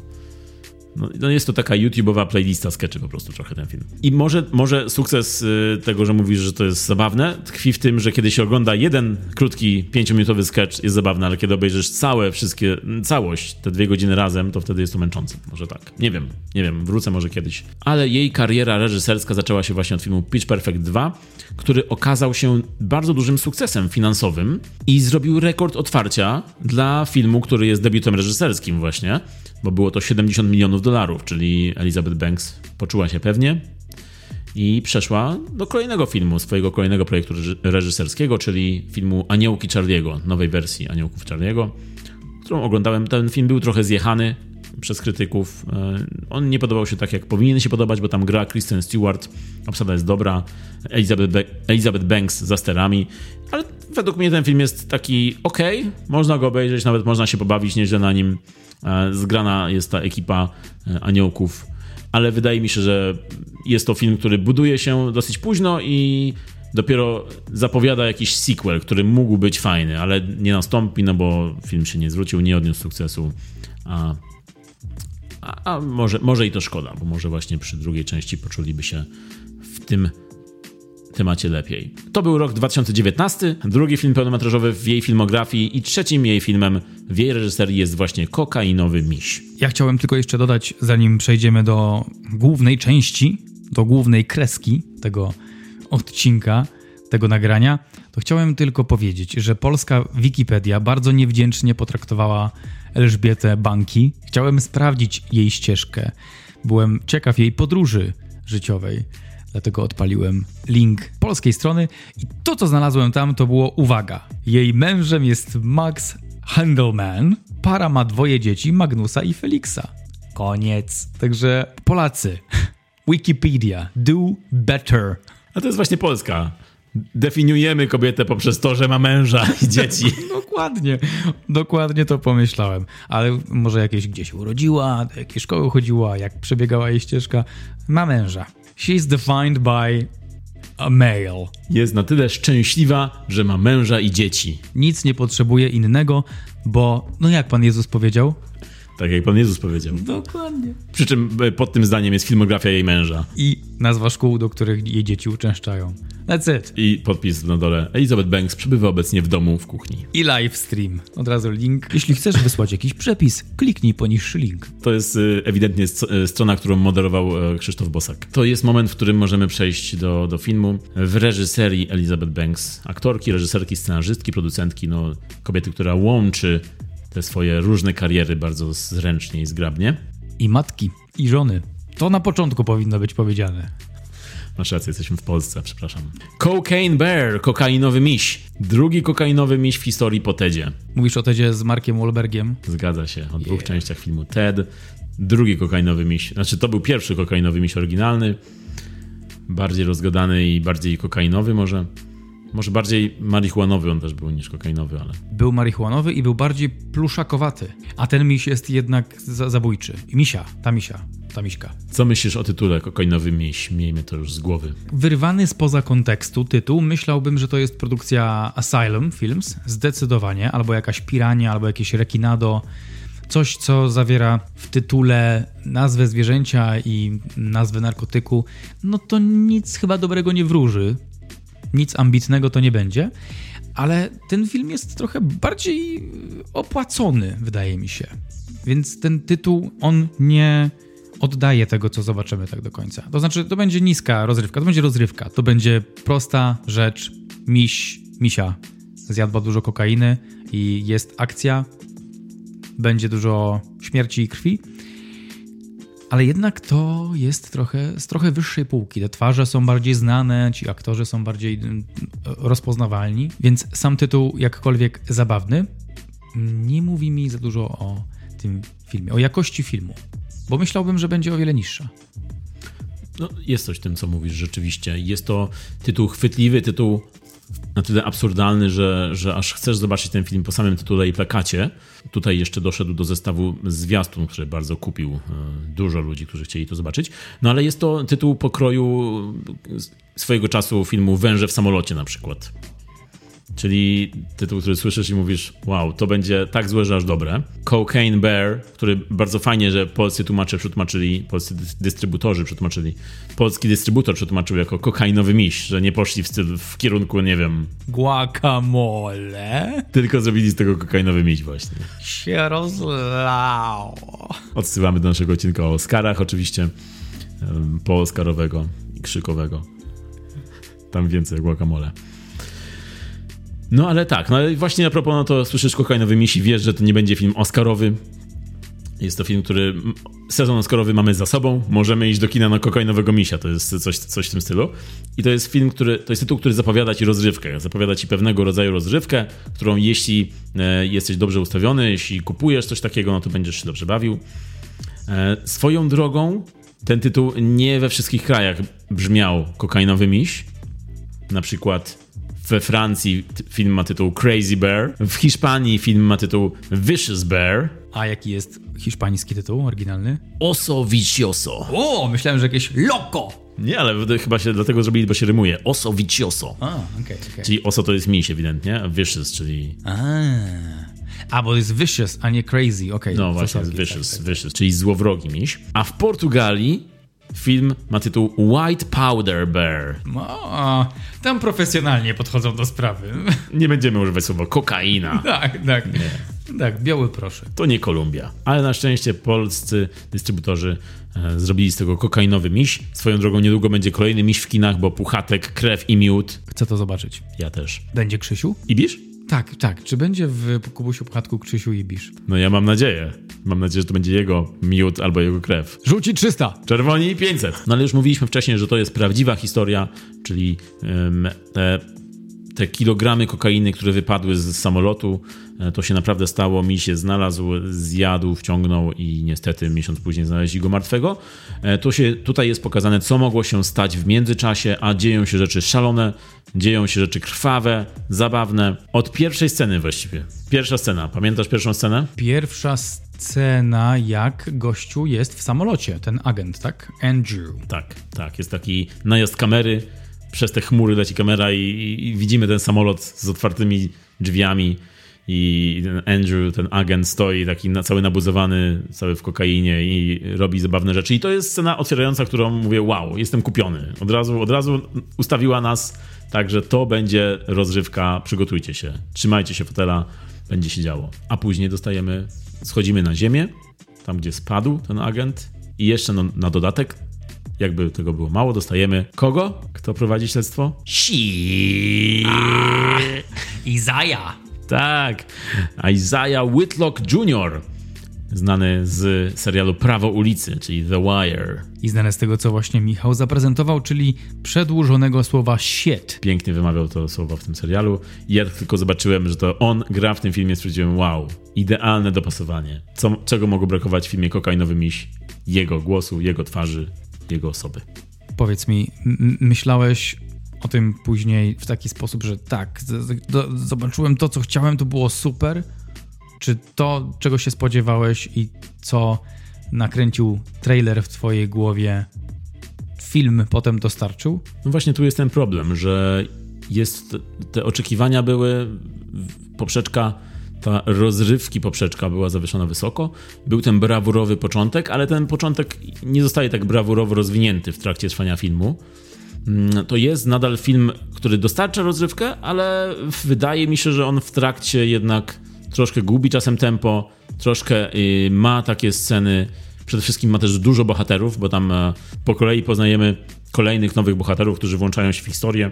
no, no jest to taka YouTube'owa playlista sketchy po prostu trochę ten film. I może, może sukces y, tego, że mówisz, że to jest zabawne, tkwi w tym, że kiedy się ogląda jeden krótki, pięciominutowy sketch jest zabawny, ale kiedy obejrzysz całe, wszystkie, całość, te dwie godziny razem, to wtedy jest to męczące. Może tak. Nie wiem, nie wiem, wrócę może kiedyś. Ale jej kariera reżyserska zaczęła się właśnie od filmu Pitch Perfect 2, który okazał się bardzo dużym sukcesem finansowym i zrobił rekord otwarcia dla filmu, który jest debiutem reżyserskim właśnie. Bo było to 70 milionów dolarów, czyli Elizabeth Banks poczuła się pewnie i przeszła do kolejnego filmu, swojego kolejnego projektu reżyserskiego, czyli filmu Aniołki Charliego, nowej wersji Aniołków Charliego, którą oglądałem. Ten film był trochę zjechany przez krytyków. E, on nie podobał się tak, jak powinien się podobać, bo tam gra Kristen Stewart, obsada jest dobra, Elizabeth, Be Elizabeth Banks za sterami, ale według mnie ten film jest taki ok, można go obejrzeć, nawet można się pobawić nieźle na nim. E, zgrana jest ta ekipa e, aniołków. Ale wydaje mi się, że jest to film, który buduje się dosyć późno i dopiero zapowiada jakiś sequel, który mógł być fajny, ale nie nastąpi, no bo film się nie zwrócił, nie odniósł sukcesu, a, a, a może, może i to szkoda, bo może właśnie przy drugiej części poczuliby się w tym temacie lepiej. To był rok 2019, drugi film pełnometrażowy w jej filmografii i trzecim jej filmem w jej reżyserii jest właśnie Kokainowy Miś. Ja chciałem tylko jeszcze dodać, zanim przejdziemy do głównej części, do głównej kreski tego odcinka, tego nagrania, to chciałem tylko powiedzieć, że polska Wikipedia bardzo niewdzięcznie potraktowała Elżbietę Banki. Chciałem sprawdzić jej ścieżkę. Byłem ciekaw jej podróży życiowej dlatego odpaliłem link polskiej strony i to, co znalazłem tam, to było uwaga. Jej mężem jest Max Handelman, para ma dwoje dzieci, Magnusa i Felixa. Koniec. Także Polacy, Wikipedia, do better. A to jest właśnie Polska. Definiujemy kobietę poprzez to, że ma męża i dzieci. dokładnie, dokładnie to pomyślałem. Ale może jakieś gdzieś urodziła, do jakiej szkoły chodziła, jak przebiegała jej ścieżka. Ma męża. Defined by a male. Jest na tyle szczęśliwa, że ma męża i dzieci. Nic nie potrzebuje innego, bo, no jak Pan Jezus powiedział, tak jak Pan Jezus powiedział. Dokładnie. Przy czym e, pod tym zdaniem jest filmografia jej męża. I nazwa szkół, do których jej dzieci uczęszczają. That's it. I podpis na dole. Elizabeth Banks przebywa obecnie w domu w kuchni. I live stream. Od razu link. Jeśli chcesz wysłać jakiś przepis, kliknij poniższy link. To jest e, ewidentnie e, strona, którą moderował Krzysztof Bosak. To jest moment, w którym możemy przejść do, do filmu. W reżyserii Elizabeth Banks, aktorki, reżyserki, scenarzystki, producentki, no kobiety, która łączy te swoje różne kariery bardzo zręcznie i zgrabnie. I matki, i żony. To na początku powinno być powiedziane. Masz rację, jesteśmy w Polsce, przepraszam. Cocaine Bear, kokainowy miś. Drugi kokainowy miś w historii po Tedzie. Mówisz o Tedzie z Markiem Wahlbergiem? Zgadza się, o dwóch yeah. częściach filmu Ted. Drugi kokainowy miś, znaczy to był pierwszy kokainowy miś oryginalny. Bardziej rozgadany i bardziej kokainowy może. Może bardziej marihuanowy on też był niż kokainowy, ale. Był marihuanowy i był bardziej pluszakowaty. A ten miś jest jednak za zabójczy. I misia, ta misia, ta miśka. Co myślisz o tytule Kokainowy miś? Miejmy to już z głowy. Wyrwany spoza kontekstu tytuł, myślałbym, że to jest produkcja Asylum Films. Zdecydowanie. Albo jakaś pirania, albo jakieś rekinado. Coś, co zawiera w tytule nazwę zwierzęcia i nazwę narkotyku, no to nic chyba dobrego nie wróży nic ambitnego to nie będzie, ale ten film jest trochę bardziej opłacony, wydaje mi się. Więc ten tytuł, on nie oddaje tego, co zobaczymy tak do końca. To znaczy, to będzie niska rozrywka, to będzie rozrywka, to będzie prosta rzecz, miś, misia zjadła dużo kokainy i jest akcja, będzie dużo śmierci i krwi, ale jednak to jest trochę z trochę wyższej półki. Te twarze są bardziej znane, ci aktorzy są bardziej mm, rozpoznawalni, więc sam tytuł, jakkolwiek zabawny, nie mówi mi za dużo o tym filmie, o jakości filmu, bo myślałbym, że będzie o wiele niższa. No, jest coś w tym, co mówisz, rzeczywiście. Jest to tytuł chwytliwy, tytuł na tyle absurdalny, że, że aż chcesz zobaczyć ten film po samym tytule i plakacie. Tutaj jeszcze doszedł do zestawu zwiastun, który bardzo kupił e, dużo ludzi, którzy chcieli to zobaczyć. No ale jest to tytuł pokroju swojego czasu filmu Węże w samolocie na przykład. Czyli tytuł, który słyszysz i mówisz, wow, to będzie tak złe, że aż dobre. Cocaine Bear, który bardzo fajnie, że polscy tłumacze przetłumaczyli, polscy dystrybutorzy przetłumaczyli. Polski dystrybutor przetłumaczył jako kokainowy miś, że nie poszli w, styl, w kierunku, nie wiem... Guacamole? Tylko zrobili z tego kokainowy miś właśnie. Się rozlało. Odsyłamy do naszego odcinka o Oscarach oczywiście, po Oscarowego i krzykowego. Tam więcej guacamole. No ale tak, no właśnie a propos, no to słyszysz kokainowy misi, wiesz, że to nie będzie film Oscarowy. Jest to film, który sezon Oscarowy mamy za sobą, możemy iść do kina na kokainowego misia, to jest coś, coś w tym stylu. I to jest film, który, to jest tytuł, który zapowiada ci rozrywkę, zapowiada ci pewnego rodzaju rozrywkę, którą jeśli e, jesteś dobrze ustawiony, jeśli kupujesz coś takiego, no to będziesz się dobrze bawił. E, swoją drogą, ten tytuł nie we wszystkich krajach brzmiał kokainowy miś. Na przykład we Francji film ma tytuł Crazy Bear, w Hiszpanii film ma tytuł Vicious Bear. A jaki jest hiszpański tytuł oryginalny? Oso Vicioso. O, myślałem, że jakieś loco! Nie, ale chyba się dlatego zrobili, bo się rymuje. Oso Vicioso. A, okej, okay, okej. Czyli oso to jest miś ewidentnie, a Vicious, czyli... A. A, bo jest vicious, a nie crazy, okej. Okay, no właśnie, jest vicious, tak, tak. vicious, czyli złowrogi miś. A w Portugalii film ma tytuł White Powder Bear. O, tam profesjonalnie podchodzą do sprawy. Nie będziemy używać słowa kokaina. tak, tak. Nie. Tak, biały proszę. To nie Kolumbia. Ale na szczęście polscy dystrybutorzy e, zrobili z tego kokainowy miś. Swoją drogą niedługo będzie kolejny miś w kinach, bo Puchatek, Krew i Miód. Chcę to zobaczyć. Ja też. Będzie Krzysiu? Ibisz? Tak, tak. Czy będzie w Kubusiu Pchatku Krzysiu i Bisz? No ja mam nadzieję. Mam nadzieję, że to będzie jego miód albo jego krew. Rzuci 300. Czerwoni 500. No ale już mówiliśmy wcześniej, że to jest prawdziwa historia, czyli um, te te kilogramy kokainy, które wypadły z samolotu, e, to się naprawdę stało. Mi się znalazł, zjadł, wciągnął i niestety miesiąc później znaleźli go martwego. E, to się, tutaj jest pokazane, co mogło się stać w międzyczasie, a dzieją się rzeczy szalone, dzieją się rzeczy krwawe, zabawne. Od pierwszej sceny właściwie. Pierwsza scena. Pamiętasz pierwszą scenę? Pierwsza scena, jak gościu jest w samolocie, ten agent, tak? Andrew. Tak, tak. Jest taki najazd kamery przez te chmury leci kamera i, i, widzimy ten samolot z otwartymi drzwiami i ten Andrew, ten agent stoi taki na, cały nabuzowany, cały w kokainie i robi zabawne rzeczy. I to jest scena otwierająca, którą mówię, wow, jestem kupiony. Od razu, od razu ustawiła nas tak, że to będzie rozrywka, przygotujcie się, trzymajcie się fotela, będzie się działo. A później dostajemy, schodzimy na ziemię, tam gdzie spadł ten agent i jeszcze na, na dodatek jakby tego było mało, dostajemy kogo? Kto prowadzi śledztwo? Si. Izaja. Tak, Isaiah Whitlock Jr., znany z serialu Prawo ulicy, czyli The Wire. I znany z tego, co właśnie Michał zaprezentował, czyli przedłużonego słowa shit. Pięknie wymawiał to słowo w tym serialu. I ja tylko zobaczyłem, że to on gra w tym filmie, stwierdziłem, wow, idealne dopasowanie. Co, czego mogło brakować w filmie Kokainowy Miś? Jego głosu, jego twarzy, jego osoby. Powiedz mi, myślałeś o tym później w taki sposób, że tak, zobaczyłem to, co chciałem, to było super? Czy to, czego się spodziewałeś i co nakręcił trailer w twojej głowie, film potem dostarczył? No właśnie tu jest ten problem, że jest, te oczekiwania były, poprzeczka ta rozrywki poprzeczka była zawieszona wysoko. Był ten brawurowy początek, ale ten początek nie zostaje tak brawurowo rozwinięty w trakcie trwania filmu. Mm, to jest nadal film, który dostarcza rozrywkę, ale wydaje mi się, że on w trakcie jednak troszkę gubi czasem tempo, troszkę y, ma takie sceny. Przede wszystkim ma też dużo bohaterów, bo tam e, po kolei poznajemy kolejnych nowych bohaterów, którzy włączają się w historię.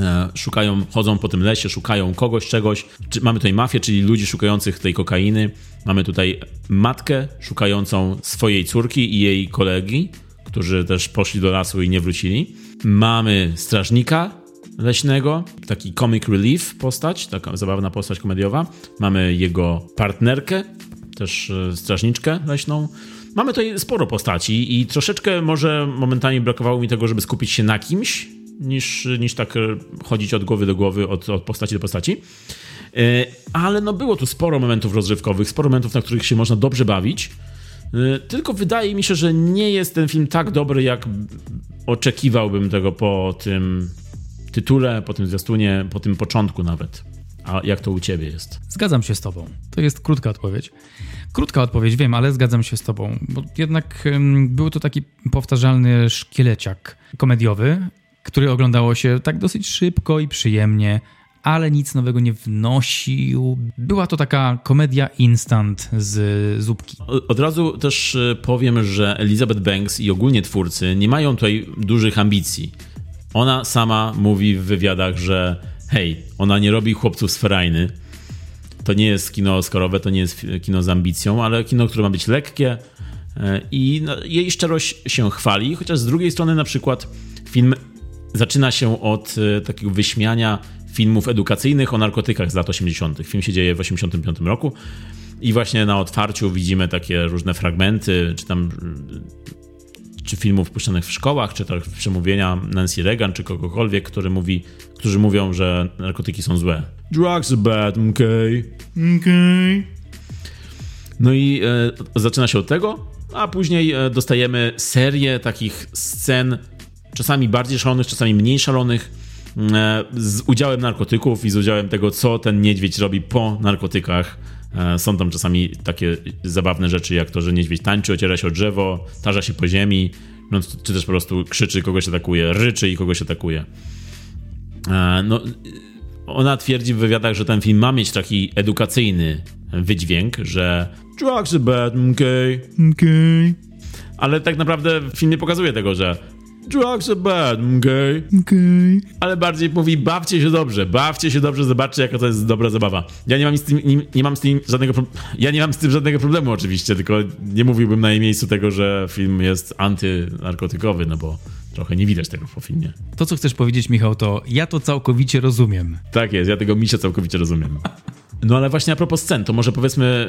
E, szukają, chodzą po tym lesie, szukają kogoś, czegoś. Mamy tutaj mafię, czyli ludzi szukających tej kokainy. Mamy tutaj matkę szukającą swojej córki i jej kolegi, którzy też poszli do lasu i nie wrócili. Mamy strażnika leśnego, taki comic relief postać, taka zabawna postać komediowa. Mamy jego partnerkę, też e, strażniczkę leśną. Mamy tutaj sporo postaci i troszeczkę może momentami brakowało mi tego, żeby skupić się na kimś, niż, niż tak e, chodzić od głowy do głowy, od, od postaci do postaci. E, ale no było tu sporo momentów rozrywkowych, sporo momentów, na których się można dobrze bawić. E, tylko wydaje mi się, że nie jest ten film tak dobry, jak oczekiwałbym tego po tym tytule, po tym zwiastunie, po tym początku nawet. A jak to u ciebie jest? Zgadzam się z tobą. To jest krótka odpowiedź. Krótka odpowiedź, wiem, ale zgadzam się z tobą, bo jednak um, był to taki powtarzalny szkieleciak komediowy, który oglądało się tak dosyć szybko i przyjemnie, ale nic nowego nie wnosił. Była to taka komedia instant z zupki. Od razu też e, powiem, że Elizabeth Banks i ogólnie twórcy nie mają tutaj dużych ambicji. Ona sama mówi w wywiadach, że hej, ona nie robi chłopców z ferajny, To nie jest kino oscarowe, to nie jest kino z ambicją, ale kino, które ma być lekkie e, i no, jej szczerość się chwali, chociaż z drugiej strony na przykład film zaczyna się od e, takiego wyśmiania filmów edukacyjnych o narkotykach z lat 80. Film się dzieje w 85 roku i właśnie na otwarciu widzimy takie różne fragmenty, czy tam czy filmów puszczanych w szkołach, czy też przemówienia Nancy Reagan, czy kogokolwiek, który mówi, którzy mówią, że narkotyki są złe. Drugs are bad, okay? Okay. No i e, zaczyna się od tego, a później e, dostajemy serię takich scen, czasami bardziej szalonych, czasami mniej szalonych, e, z udziałem narkotyków i z udziałem tego, co ten niedźwiedź robi po narkotykach. E, są tam czasami takie zabawne rzeczy, jak to, że niedźwiedź tańczy, ociera się o drzewo, tarza się po ziemi, no, czy też po prostu krzyczy, kogoś atakuje, ryczy i kogoś atakuje. E, no, ona twierdzi w wywiadach, że ten film ma mieć taki edukacyjny wydźwięk, że drugs are bad, okay, okay. Ale tak naprawdę film nie pokazuje tego, że drugs are bad, okay? okay? Ale bardziej mówi, bawcie się dobrze, bawcie się dobrze, zobaczcie, jaka to jest dobra zabawa. Ja nie mam z tym, nie, nie mam z tym żadnego ja nie mam z tym żadnego problemu oczywiście, tylko nie mówiłbym na jej miejscu tego, że film jest antynarkotykowy, no bo trochę nie widać tego po filmie. To, co chcesz powiedzieć, Michał, to ja to całkowicie rozumiem. Tak jest, ja tego misia całkowicie rozumiem. No ale właśnie a propos scen, to może powiedzmy,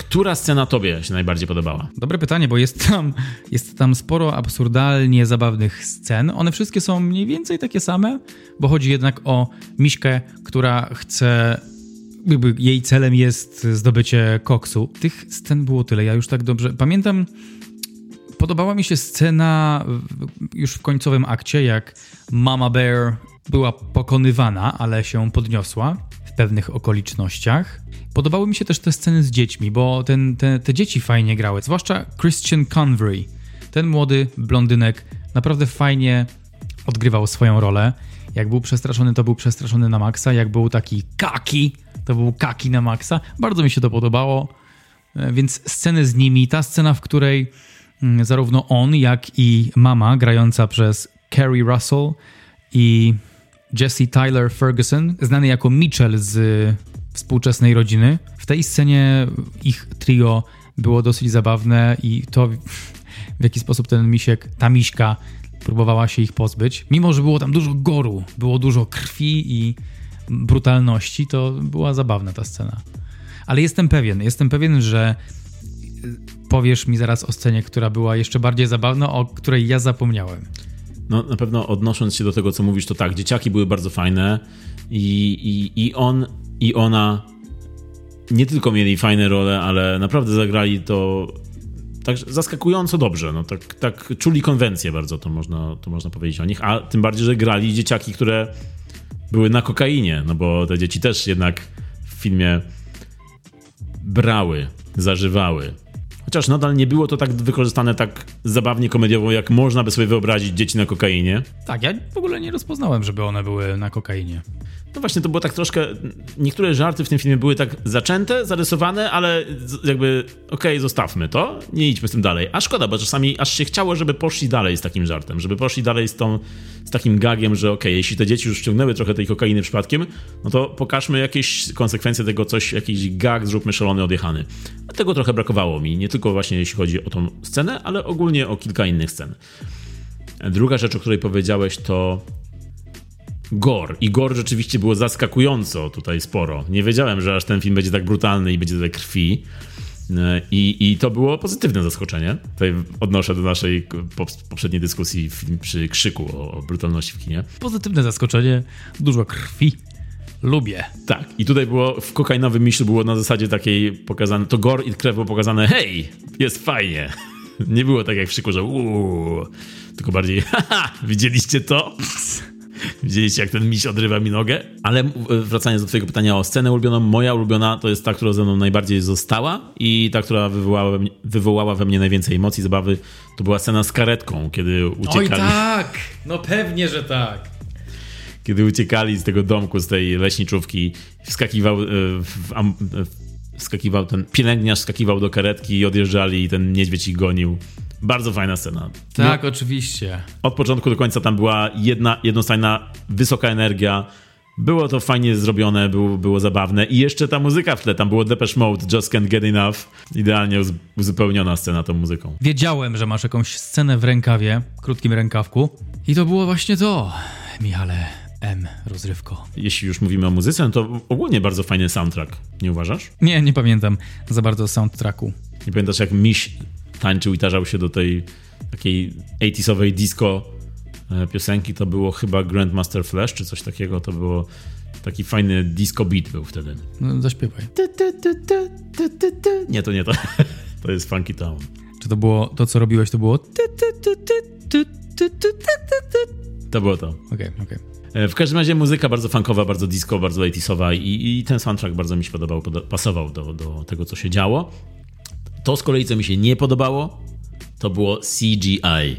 która scena tobie się najbardziej podobała? Dobre pytanie, bo jest tam, jest tam sporo absurdalnie zabawnych scen. One wszystkie są mniej więcej takie same, bo chodzi jednak o Miśkę, która chce jej celem jest zdobycie koksu. Tych scen było tyle, ja już tak dobrze pamiętam. Podobała mi się scena już w końcowym akcie, jak Mama Bear była pokonywana, ale się podniosła pewnych okolicznościach. Podobały mi się też te sceny z dziećmi, bo ten, te, te dzieci fajnie grały, zwłaszcza Christian Convery. Ten młody blondynek naprawdę fajnie odgrywał swoją rolę. Jak był przestraszony, to był przestraszony na maksa. Jak był taki kaki, to był kaki na maksa. Bardzo mi się to podobało. E, więc sceny z nimi, ta scena, w której mm, zarówno on, jak i mama grająca przez Carrie Russell i Jesse Tyler Ferguson, znany jako Mitchell z współczesnej rodziny. W tej scenie ich trio było dosyć zabawne i to w jaki sposób ten misiek, ta miśka próbowała się ich pozbyć. Mimo, że było tam dużo goru, było dużo krwi i brutalności, to była zabawna ta scena. Ale jestem pewien, jestem pewien, że powiesz mi zaraz o scenie, która była jeszcze bardziej zabawna, o której ja zapomniałem. No na pewno odnosząc się do tego, co mówisz, to tak, dzieciaki były bardzo fajne i, i, i on i ona nie tylko mieli fajne role, ale naprawdę zagrali to tak zaskakująco dobrze. No, tak, tak czuli konwencję bardzo, to można, to można powiedzieć o nich. A tym bardziej, że grali dzieciaki, które były na kokainie, no bo te dzieci też jednak w filmie brały, zażywały. Chociaż nadal nie było to tak wykorzystane tak zabawnie komediowo, jak można by sobie wyobrazić dzieci na kokainie. Tak, ja w ogóle nie rozpoznałem, żeby one były na kokainie. No właśnie, to było tak troszkę. Niektóre żarty w tym filmie były tak zaczęte, zarysowane, ale jakby okej, okay, zostawmy to, nie idźmy z tym dalej. A szkoda, bo czasami aż się chciało, żeby poszli dalej z takim żartem, żeby poszli dalej z, tą, z takim gagiem, że okej, okay, jeśli te dzieci już wciągnęły trochę tej kokainy przypadkiem, no to pokażmy jakieś konsekwencje tego, coś, jakiś gag, zróbmy szalony, odjechany. A tego trochę brakowało mi, nie tylko właśnie jeśli chodzi o tą scenę, ale ogólnie o kilka innych scen. Druga rzecz, o której powiedziałeś, to gore. I gore rzeczywiście było zaskakująco tutaj sporo. Nie wiedziałem, że aż ten film będzie tak brutalny i będzie tyle krwi. E, I, I to było pozytywne zaskoczenie. Tutaj odnoszę do naszej poprzedniej dyskusji przy krzyku o, o brutalności w kinie. Pozytywne zaskoczenie, dużo krwi. Lubię. Tak. I tutaj było, w kokainowym miślu było na zasadzie takiej pokazane, to gore i krew było pokazane, hej, jest fajnie. Nie było tak jak w krzyku, że uuu, tylko bardziej, haha, widzieliście to? Widzieliście, jak ten miś odrywa mi nogę? Ale wracając do twojego pytania o scenę ulubioną, moja ulubiona to jest ta, która ze mną najbardziej została i ta, która wywołała, wywołała we mnie najwięcej emocji, zabawy, to była scena z karetką, kiedy uciekali. Oj tak! No pewnie, że tak kiedy uciekali z tego domku, z tej leśniczówki, wskakiwał, e, w, w, wskakiwał ten pielęgniarz, wskakiwał do karetki i odjeżdżali i ten niedźwiedź ich gonił. Bardzo fajna scena. Tak, no, oczywiście. Od początku do końca tam była jedna, jednostajna, wysoka energia, Było to fajnie zrobione, było, było zabawne i jeszcze ta muzyka w tle, tam było Depeche Mode, Just Can't Get Enough. Idealnie uz- uzupełniona scena tą muzyką. Wiedziałem, że masz jakąś scenę w rękawie, krótkim rękawku. I to było właśnie to, Michale M. Rozrywko. Jeśli już mówimy o muzyce, no to ogólnie bardzo fajny soundtrack, nie uważasz? Nie, nie pamiętam za bardzo soundtracku. Nie pamiętasz jak Miś tańczył i tarzał się do tej takiej 80sowej disco piosenki, to było chyba Grandmaster Flash czy coś takiego, to było taki fajny disco beat był wtedy. No, zaśpiewaj. Nie, to nie to. To jest Funky Town. Czy to było, to co robiłeś, to było... To było to. Okej, okay, okej. Okay. W każdym razie muzyka bardzo funkowa, bardzo disco, bardzo 80sowa i, i ten soundtrack bardzo mi się podobał, pasował do, do tego, co się działo. To z kolei, co mi się nie podobało, to było CGI.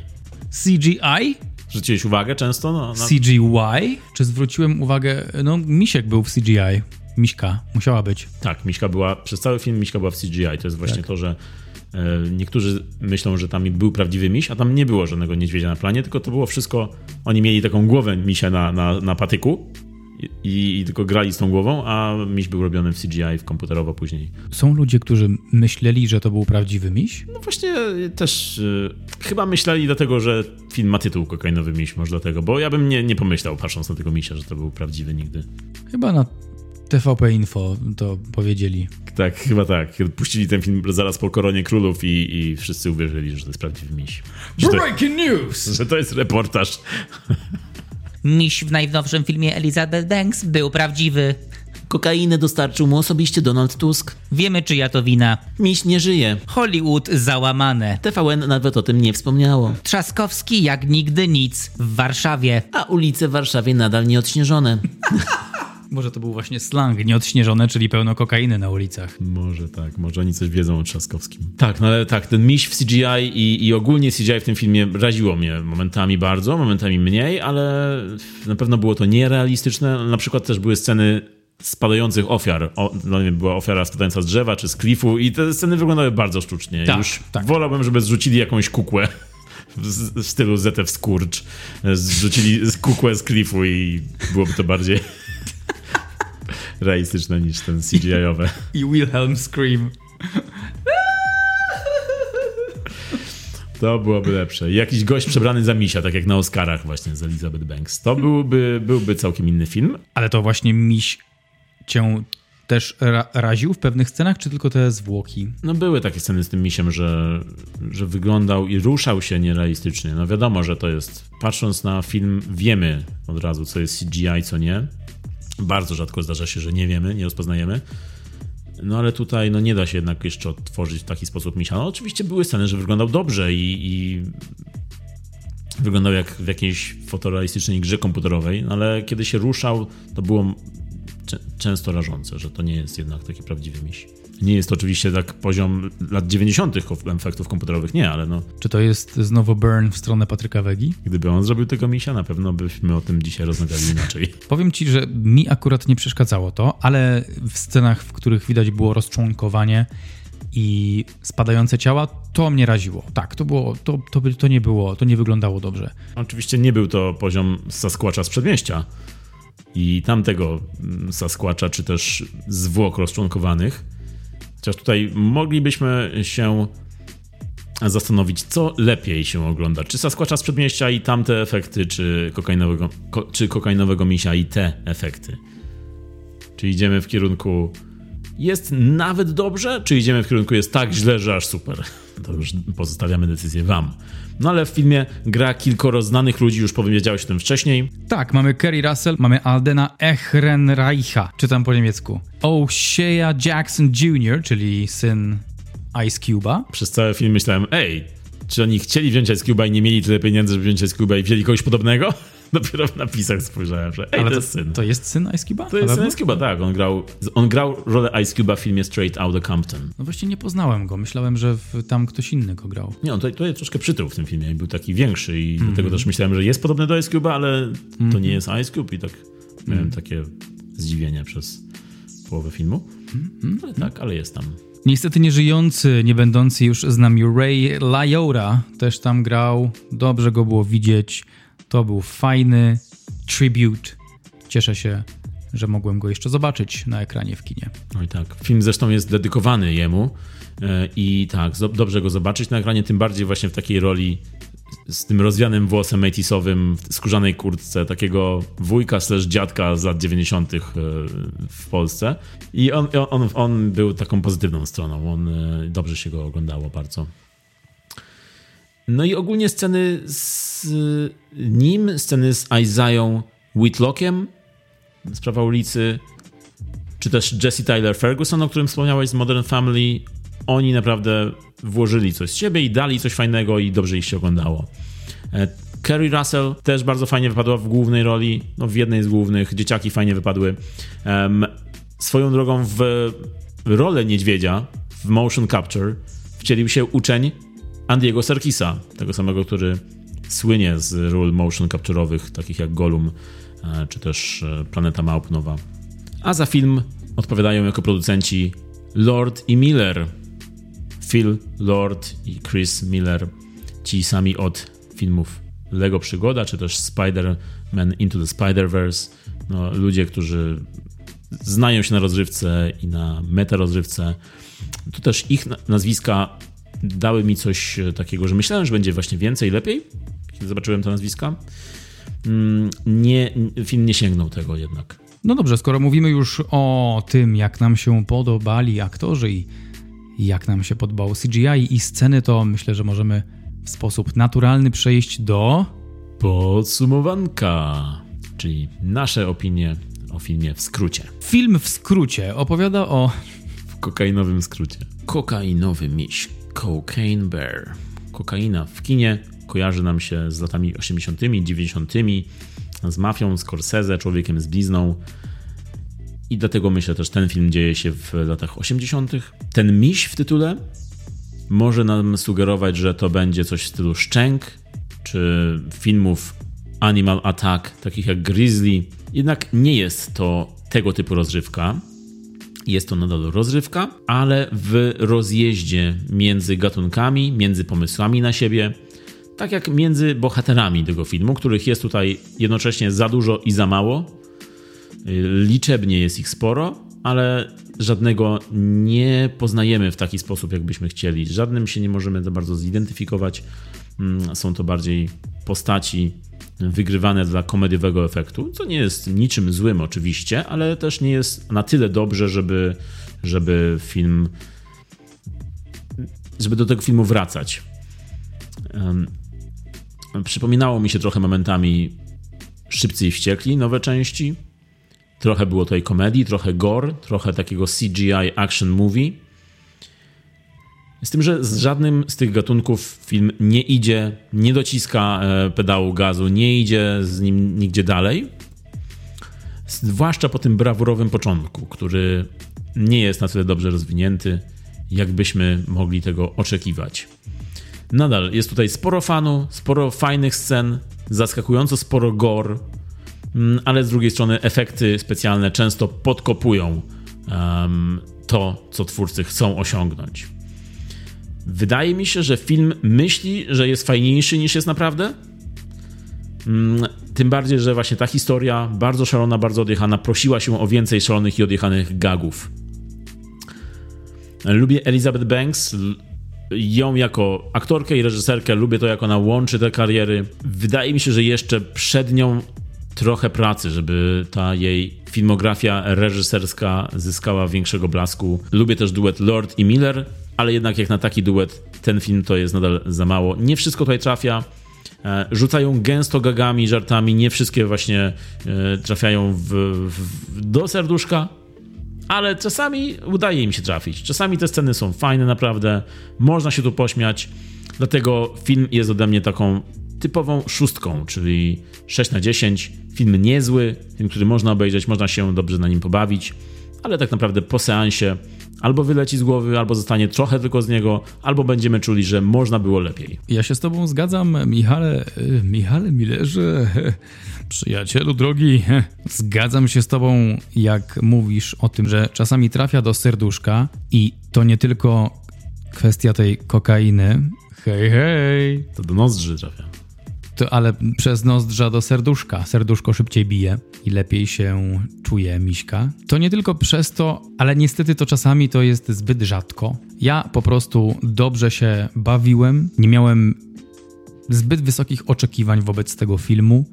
CGI? Zwróciłeś uwagę często? No, na... CGY? Czy zwróciłem uwagę... No, Misiek był w CGI. Miśka. Musiała być. Tak, Miśka była, przez cały film Miśka była w CGI. To jest właśnie to, że e, niektórzy myślą, że tam był prawdziwy miś, a tam nie było żadnego niedźwiedzia na planie, tylko to było wszystko, oni mieli taką głowę misia na, na, na patyku i, i tylko grali z tą głową, a miś był robiony w CGI, w komputerowo później. Są ludzie, którzy myśleli, że to był prawdziwy miś? No właśnie też y, chyba myśleli dlatego, że film ma tytuł Kokainowy Miś, może dlatego, bo ja bym nie, nie pomyślał, patrząc na tego misia, że to był prawdziwy nigdy. Chyba na TVP Info to powiedzieli. Tak, chyba tak. Puścili ten film zaraz po Koronie Królów i, i wszyscy uwierzyli, że to jest prawdziwy miś. Że to, Breaking news! że to jest reportaż. Miś w najnowszym filmie Elizabeth Banks był prawdziwy. Kokainę dostarczył mu osobiście Donald Tusk. Wiemy, czyja to wina. Miś nie żyje. Hollywood załamane. TVN nawet o tym nie wspomniało. Trzaskowski jak nigdy nic w Warszawie. A ulice w Warszawie nadal nieodśnieżone. Może to był właśnie slang nieodśnieżone, czyli pełno kokainy na ulicach. Może tak, może oni coś wiedzą o Trzaskowskim. Tak, no ale tak, ten miś w CGI i, i ogólnie CGI w tym filmie raziło mnie momentami bardzo, momentami mniej, ale na pewno było to nierealistyczne. Na przykład też były sceny spadających ofiar. O, no nie wiem, była ofiara spadająca z drzewa czy z klifu i te sceny wyglądały bardzo sztucznie. Tak, Już tak. wolałbym, żeby zrzucili jakąś kukłę w, w stylu ZF Skurcz. Zrzucili kukłę z klifu i byłoby to bardziej realistyczne niż ten CGI-owe. I Wilhelm Scream. To byłoby lepsze. Jakiś gość przebrany za misia, tak jak na Oscarach właśnie z Elizabeth Banks. To byłby, byłby całkiem inny film. Ale to właśnie miś cię też ra raził w pewnych scenach, czy tylko te zwłoki? No były takie sceny z tym misiem, że, że wyglądał i ruszał się nierealistycznie. No wiadomo, że to jest... Patrząc na film wiemy od razu, co jest CGI, co nie. Bardzo rzadko zdarza się, że nie wiemy, nie rozpoznajemy. No ale tutaj no nie da się jednak jeszcze odtworzyć w taki sposób misia. No oczywiście były sceny, że wyglądał dobrze i, i wyglądał jak w jakiejś fotorealistycznej grze komputerowej, no ale kiedy się ruszał, to było często rażące, że to nie jest jednak taki prawdziwy miś. Nie jest to oczywiście tak poziom lat 90. efektów komputerowych, nie, ale no, Czy to jest znowu burn w stronę Patryka Wegi? gdyby on zrobił tego misia, na pewno byśmy o tym dzisiaj rozmawiali inaczej. Powiem ci, że mi akurat nie przeszkadzało to, ale w scenach, w których widać było rozczłonkowanie i spadające ciała, to mnie raziło. Tak, to było, to, to, to nie było, to nie wyglądało dobrze. Oczywiście nie był to poziom Sasquatcha z przedmieścia i tamtego mm, Sasquatcha, czy też zwłok rozczłonkowanych. Chociaż tutaj moglibyśmy się zastanowić, co lepiej się ogląda. Czy Sasquatcha z przedmieścia i tamte efekty, czy kokainowego, ko, czy kokainowego misia i te efekty. Czy idziemy w kierunku jest nawet dobrze, czy idziemy w kierunku jest tak źle, że aż super. To już pozostawiamy decyzję wam. No ale w filmie gra kilkoro znanych ludzi, już powiedziałeś o tym wcześniej. Tak, mamy Kerry Russell, mamy Aldena Ehrenreicha, czytam po niemiecku. O'Shea Jackson Jr., czyli syn Ice Cube'a. Przez cały film myślałem, ej, czy oni chcieli wziąć Ice Cube'a i nie mieli tyle pieniędzy, żeby wziąć Ice Cube'a i wzięli kogoś podobnego? Dopiero w napisach spojrzałem, że ej, Ale to to, jest syn. to jest syn Ice Cube'a? To jest syn? Ice Cube'a, tak. On grał, on grał rolę Ice Cube'a w filmie Straight Outta Compton. No właśnie nie poznałem go. Myślałem, że w, tam ktoś inny go grał. Nie, on tutaj, tutaj troszkę przytył w tym filmie był taki większy i Mhm. dlatego też myślałem, że jest podobny do Ice Cube'a, ale to nie jest Ice Cube i tak miałem Mhm. takie zdziwienie przez połowę filmu. Mhm. Ale tak, ale jest tam. Niestety nieżyjący, nie będący już z nami Ray Liotta też tam grał. Dobrze go było widzieć. To był fajny tribute. Cieszę się, że mogłem go jeszcze zobaczyć na ekranie w kinie. I tak. Film zresztą jest dedykowany jemu e, i tak, dobrze go zobaczyć na ekranie, tym bardziej właśnie w takiej roli z tym rozwianym włosem Matisowym, w skórzanej kurtce, takiego wujka slash dziadka z lat 90. e, w Polsce. I on, on, on był taką pozytywną stroną. On e, dobrze się go oglądało bardzo. No i ogólnie sceny z nim, sceny z Isaiah Whitlockiem, sprawa ulicy, czy też Jesse Tyler Ferguson, o którym wspomniałeś z Modern Family, oni naprawdę włożyli coś z siebie i dali coś fajnego i dobrze ich się oglądało. Kerry Russell też bardzo fajnie wypadła w głównej roli, no w jednej z głównych, dzieciaki fajnie wypadły. Em, swoją drogą w rolę niedźwiedzia w motion capture wcielił się uczeń Andiego Serkisa, tego samego, który słynie z ról motion capture'owych, takich jak Gollum, e, czy też e, Planeta Małp Nowa. A za film odpowiadają jako producenci Lord i Miller. Phil Lord i Chris Miller, ci sami od filmów Lego Przygoda, czy też Spider-Man Into the Spider-Verse. No, ludzie, którzy znają się na rozrywce i na meta rozrywce. Tu też ich na- nazwiska dały mi coś e, takiego, że myślałem, że będzie właśnie więcej, lepiej, kiedy zobaczyłem te nazwiska. Mm, Nie, film nie sięgnął tego jednak. No dobrze, skoro mówimy już o tym, jak nam się podobali aktorzy i jak nam się podobało CGI i sceny, to myślę, że możemy w sposób naturalny przejść do. Podsumowanka, czyli nasze opinie o filmie w skrócie. Film w skrócie opowiada o. W kokainowym skrócie. Kokainowy miś. Cocaine Bear. Kokaina w kinie kojarzy nam się z latami 80., 90., z mafią, Scorsese, człowiekiem z blizną. I dlatego myślę też, ten film dzieje się w latach 80. Ten miś w tytule może nam sugerować, że to będzie coś w stylu Szczęk, czy filmów Animal Attack, takich jak Grizzly. Jednak nie jest to tego typu rozrywka. Jest to nadal rozrywka, ale w rozjeździe między gatunkami, między pomysłami na siebie, tak jak między bohaterami tego filmu, których jest tutaj jednocześnie za dużo i za mało. Liczebnie jest ich sporo, ale żadnego nie poznajemy w taki sposób, jakbyśmy chcieli. Żadnym się nie możemy za bardzo zidentyfikować. Mm, Są to bardziej postaci wygrywane dla komediowego efektu, co nie jest niczym złym oczywiście, ale też nie jest na tyle dobrze, żeby, żeby film żeby do tego filmu wracać. Przypominało mi się trochę momentami Szybcy i Wściekli, nowe części. Trochę było tutaj komedii, trochę gore, trochę takiego CGI action movie. Z tym, że z żadnym z tych gatunków film nie idzie, nie dociska e, pedału gazu, nie idzie z nim nigdzie dalej. Zwłaszcza po tym brawurowym początku, który nie jest na tyle dobrze rozwinięty, jakbyśmy mogli tego oczekiwać. Nadal jest tutaj sporo fanu, sporo fajnych scen, zaskakująco sporo gore, mm, ale z drugiej strony efekty specjalne często podkopują em, to, co twórcy chcą osiągnąć. Wydaje mi się, że film myśli, że jest fajniejszy niż jest naprawdę. Mm, Tym bardziej, że właśnie ta historia, bardzo szalona, bardzo odjechana, prosiła się o więcej szalonych i odjechanych gagów. Lubię Elizabeth Banks, ją jako aktorkę i reżyserkę, lubię to, jak ona łączy te kariery. Wydaje mi się, że jeszcze przed nią trochę pracy, żeby ta jej filmografia reżyserska zyskała większego blasku. Lubię też duet Lord i Miller, ale jednak jak na taki duet ten film to jest nadal za mało. Nie wszystko tutaj trafia. E, Rzucają gęsto gagami, żartami, nie wszystkie właśnie e, trafiają w, w, do serduszka, ale czasami udaje im się trafić. Czasami te sceny są fajne, naprawdę. Można się tu pośmiać. Dlatego film jest ode mnie taką typową szóstką, czyli 6 na 10. Film niezły, film, który można obejrzeć, można się dobrze na nim pobawić, ale tak naprawdę po seansie albo wyleci z głowy, albo zostanie trochę tylko z niego, albo będziemy czuli, że można było lepiej. Ja się z tobą zgadzam, Michale, Michale Millerze, przyjacielu drogi. Zgadzam się z tobą, jak mówisz o tym, że czasami trafia do serduszka i to nie tylko kwestia tej kokainy. Hej, hej. To do nozdrzy trafia. To, ale przez nozdrza do serduszka. Serduszko szybciej bije i lepiej się czuje miśka. To nie tylko przez to, ale niestety to czasami to jest zbyt rzadko. Ja po prostu dobrze się bawiłem, nie miałem zbyt wysokich oczekiwań wobec tego filmu.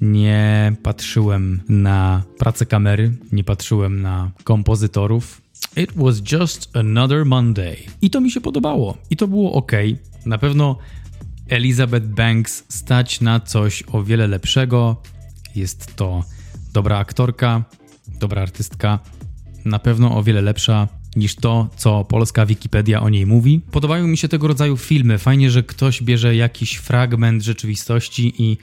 Nie patrzyłem na pracę kamery, nie patrzyłem na kompozytorów. It was just another Monday. I to mi się podobało. I to było ok. Na pewno Elizabeth Banks stać na coś o wiele lepszego. Jest to dobra aktorka, dobra artystka, na pewno o wiele lepsza niż to, co polska Wikipedia o niej mówi. Podobają mi się tego rodzaju filmy. Fajnie, że ktoś bierze jakiś fragment rzeczywistości i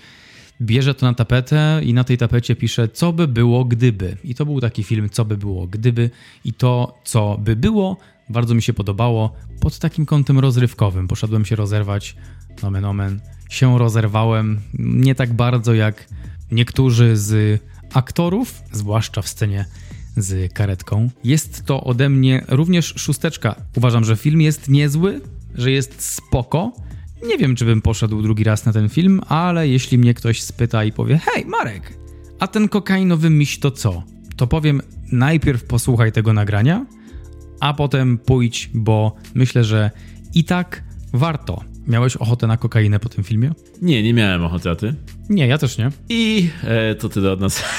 bierze to na tapetę i na tej tapecie pisze, co by było gdyby. I to był taki film, co by było gdyby. I to, co by było, bardzo mi się podobało pod takim kątem rozrywkowym. Poszedłem się rozerwać, nomen omen, się rozerwałem nie tak bardzo jak niektórzy z aktorów, zwłaszcza w scenie z karetką. Jest to ode mnie również szósteczka. Uważam, że film jest niezły, że jest spoko. Nie wiem, czy bym poszedł drugi raz na ten film, ale jeśli mnie ktoś spyta i powie: Hej, Marek, a ten kokainowy miś to co? To powiem: najpierw posłuchaj tego nagrania, a potem pójdź, bo myślę, że i tak warto. Miałeś ochotę na kokainę po tym filmie? Nie, nie miałem ochoty, a ty? Nie, ja też nie. I e, to tyle od nas.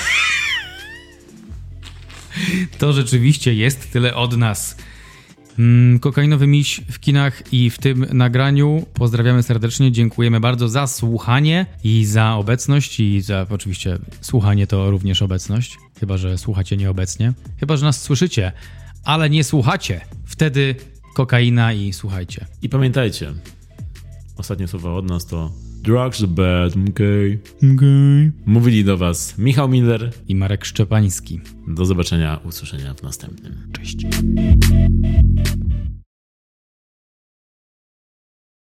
To rzeczywiście jest tyle od nas. Mm, kokainowy miś w kinach i w tym nagraniu. Pozdrawiamy serdecznie, dziękujemy bardzo za słuchanie i za obecność i za oczywiście słuchanie to również obecność. Chyba, że słuchacie nieobecnie. Chyba, że nas słyszycie, ale nie słuchacie. Wtedy kokaina i słuchajcie. I pamiętajcie, ostatnie słowa od nas to Drugs are bad, okay? Okay. Mówili do was Michał Miller. I Marek Szczepański. Do zobaczenia, usłyszenia w następnym. Cześć.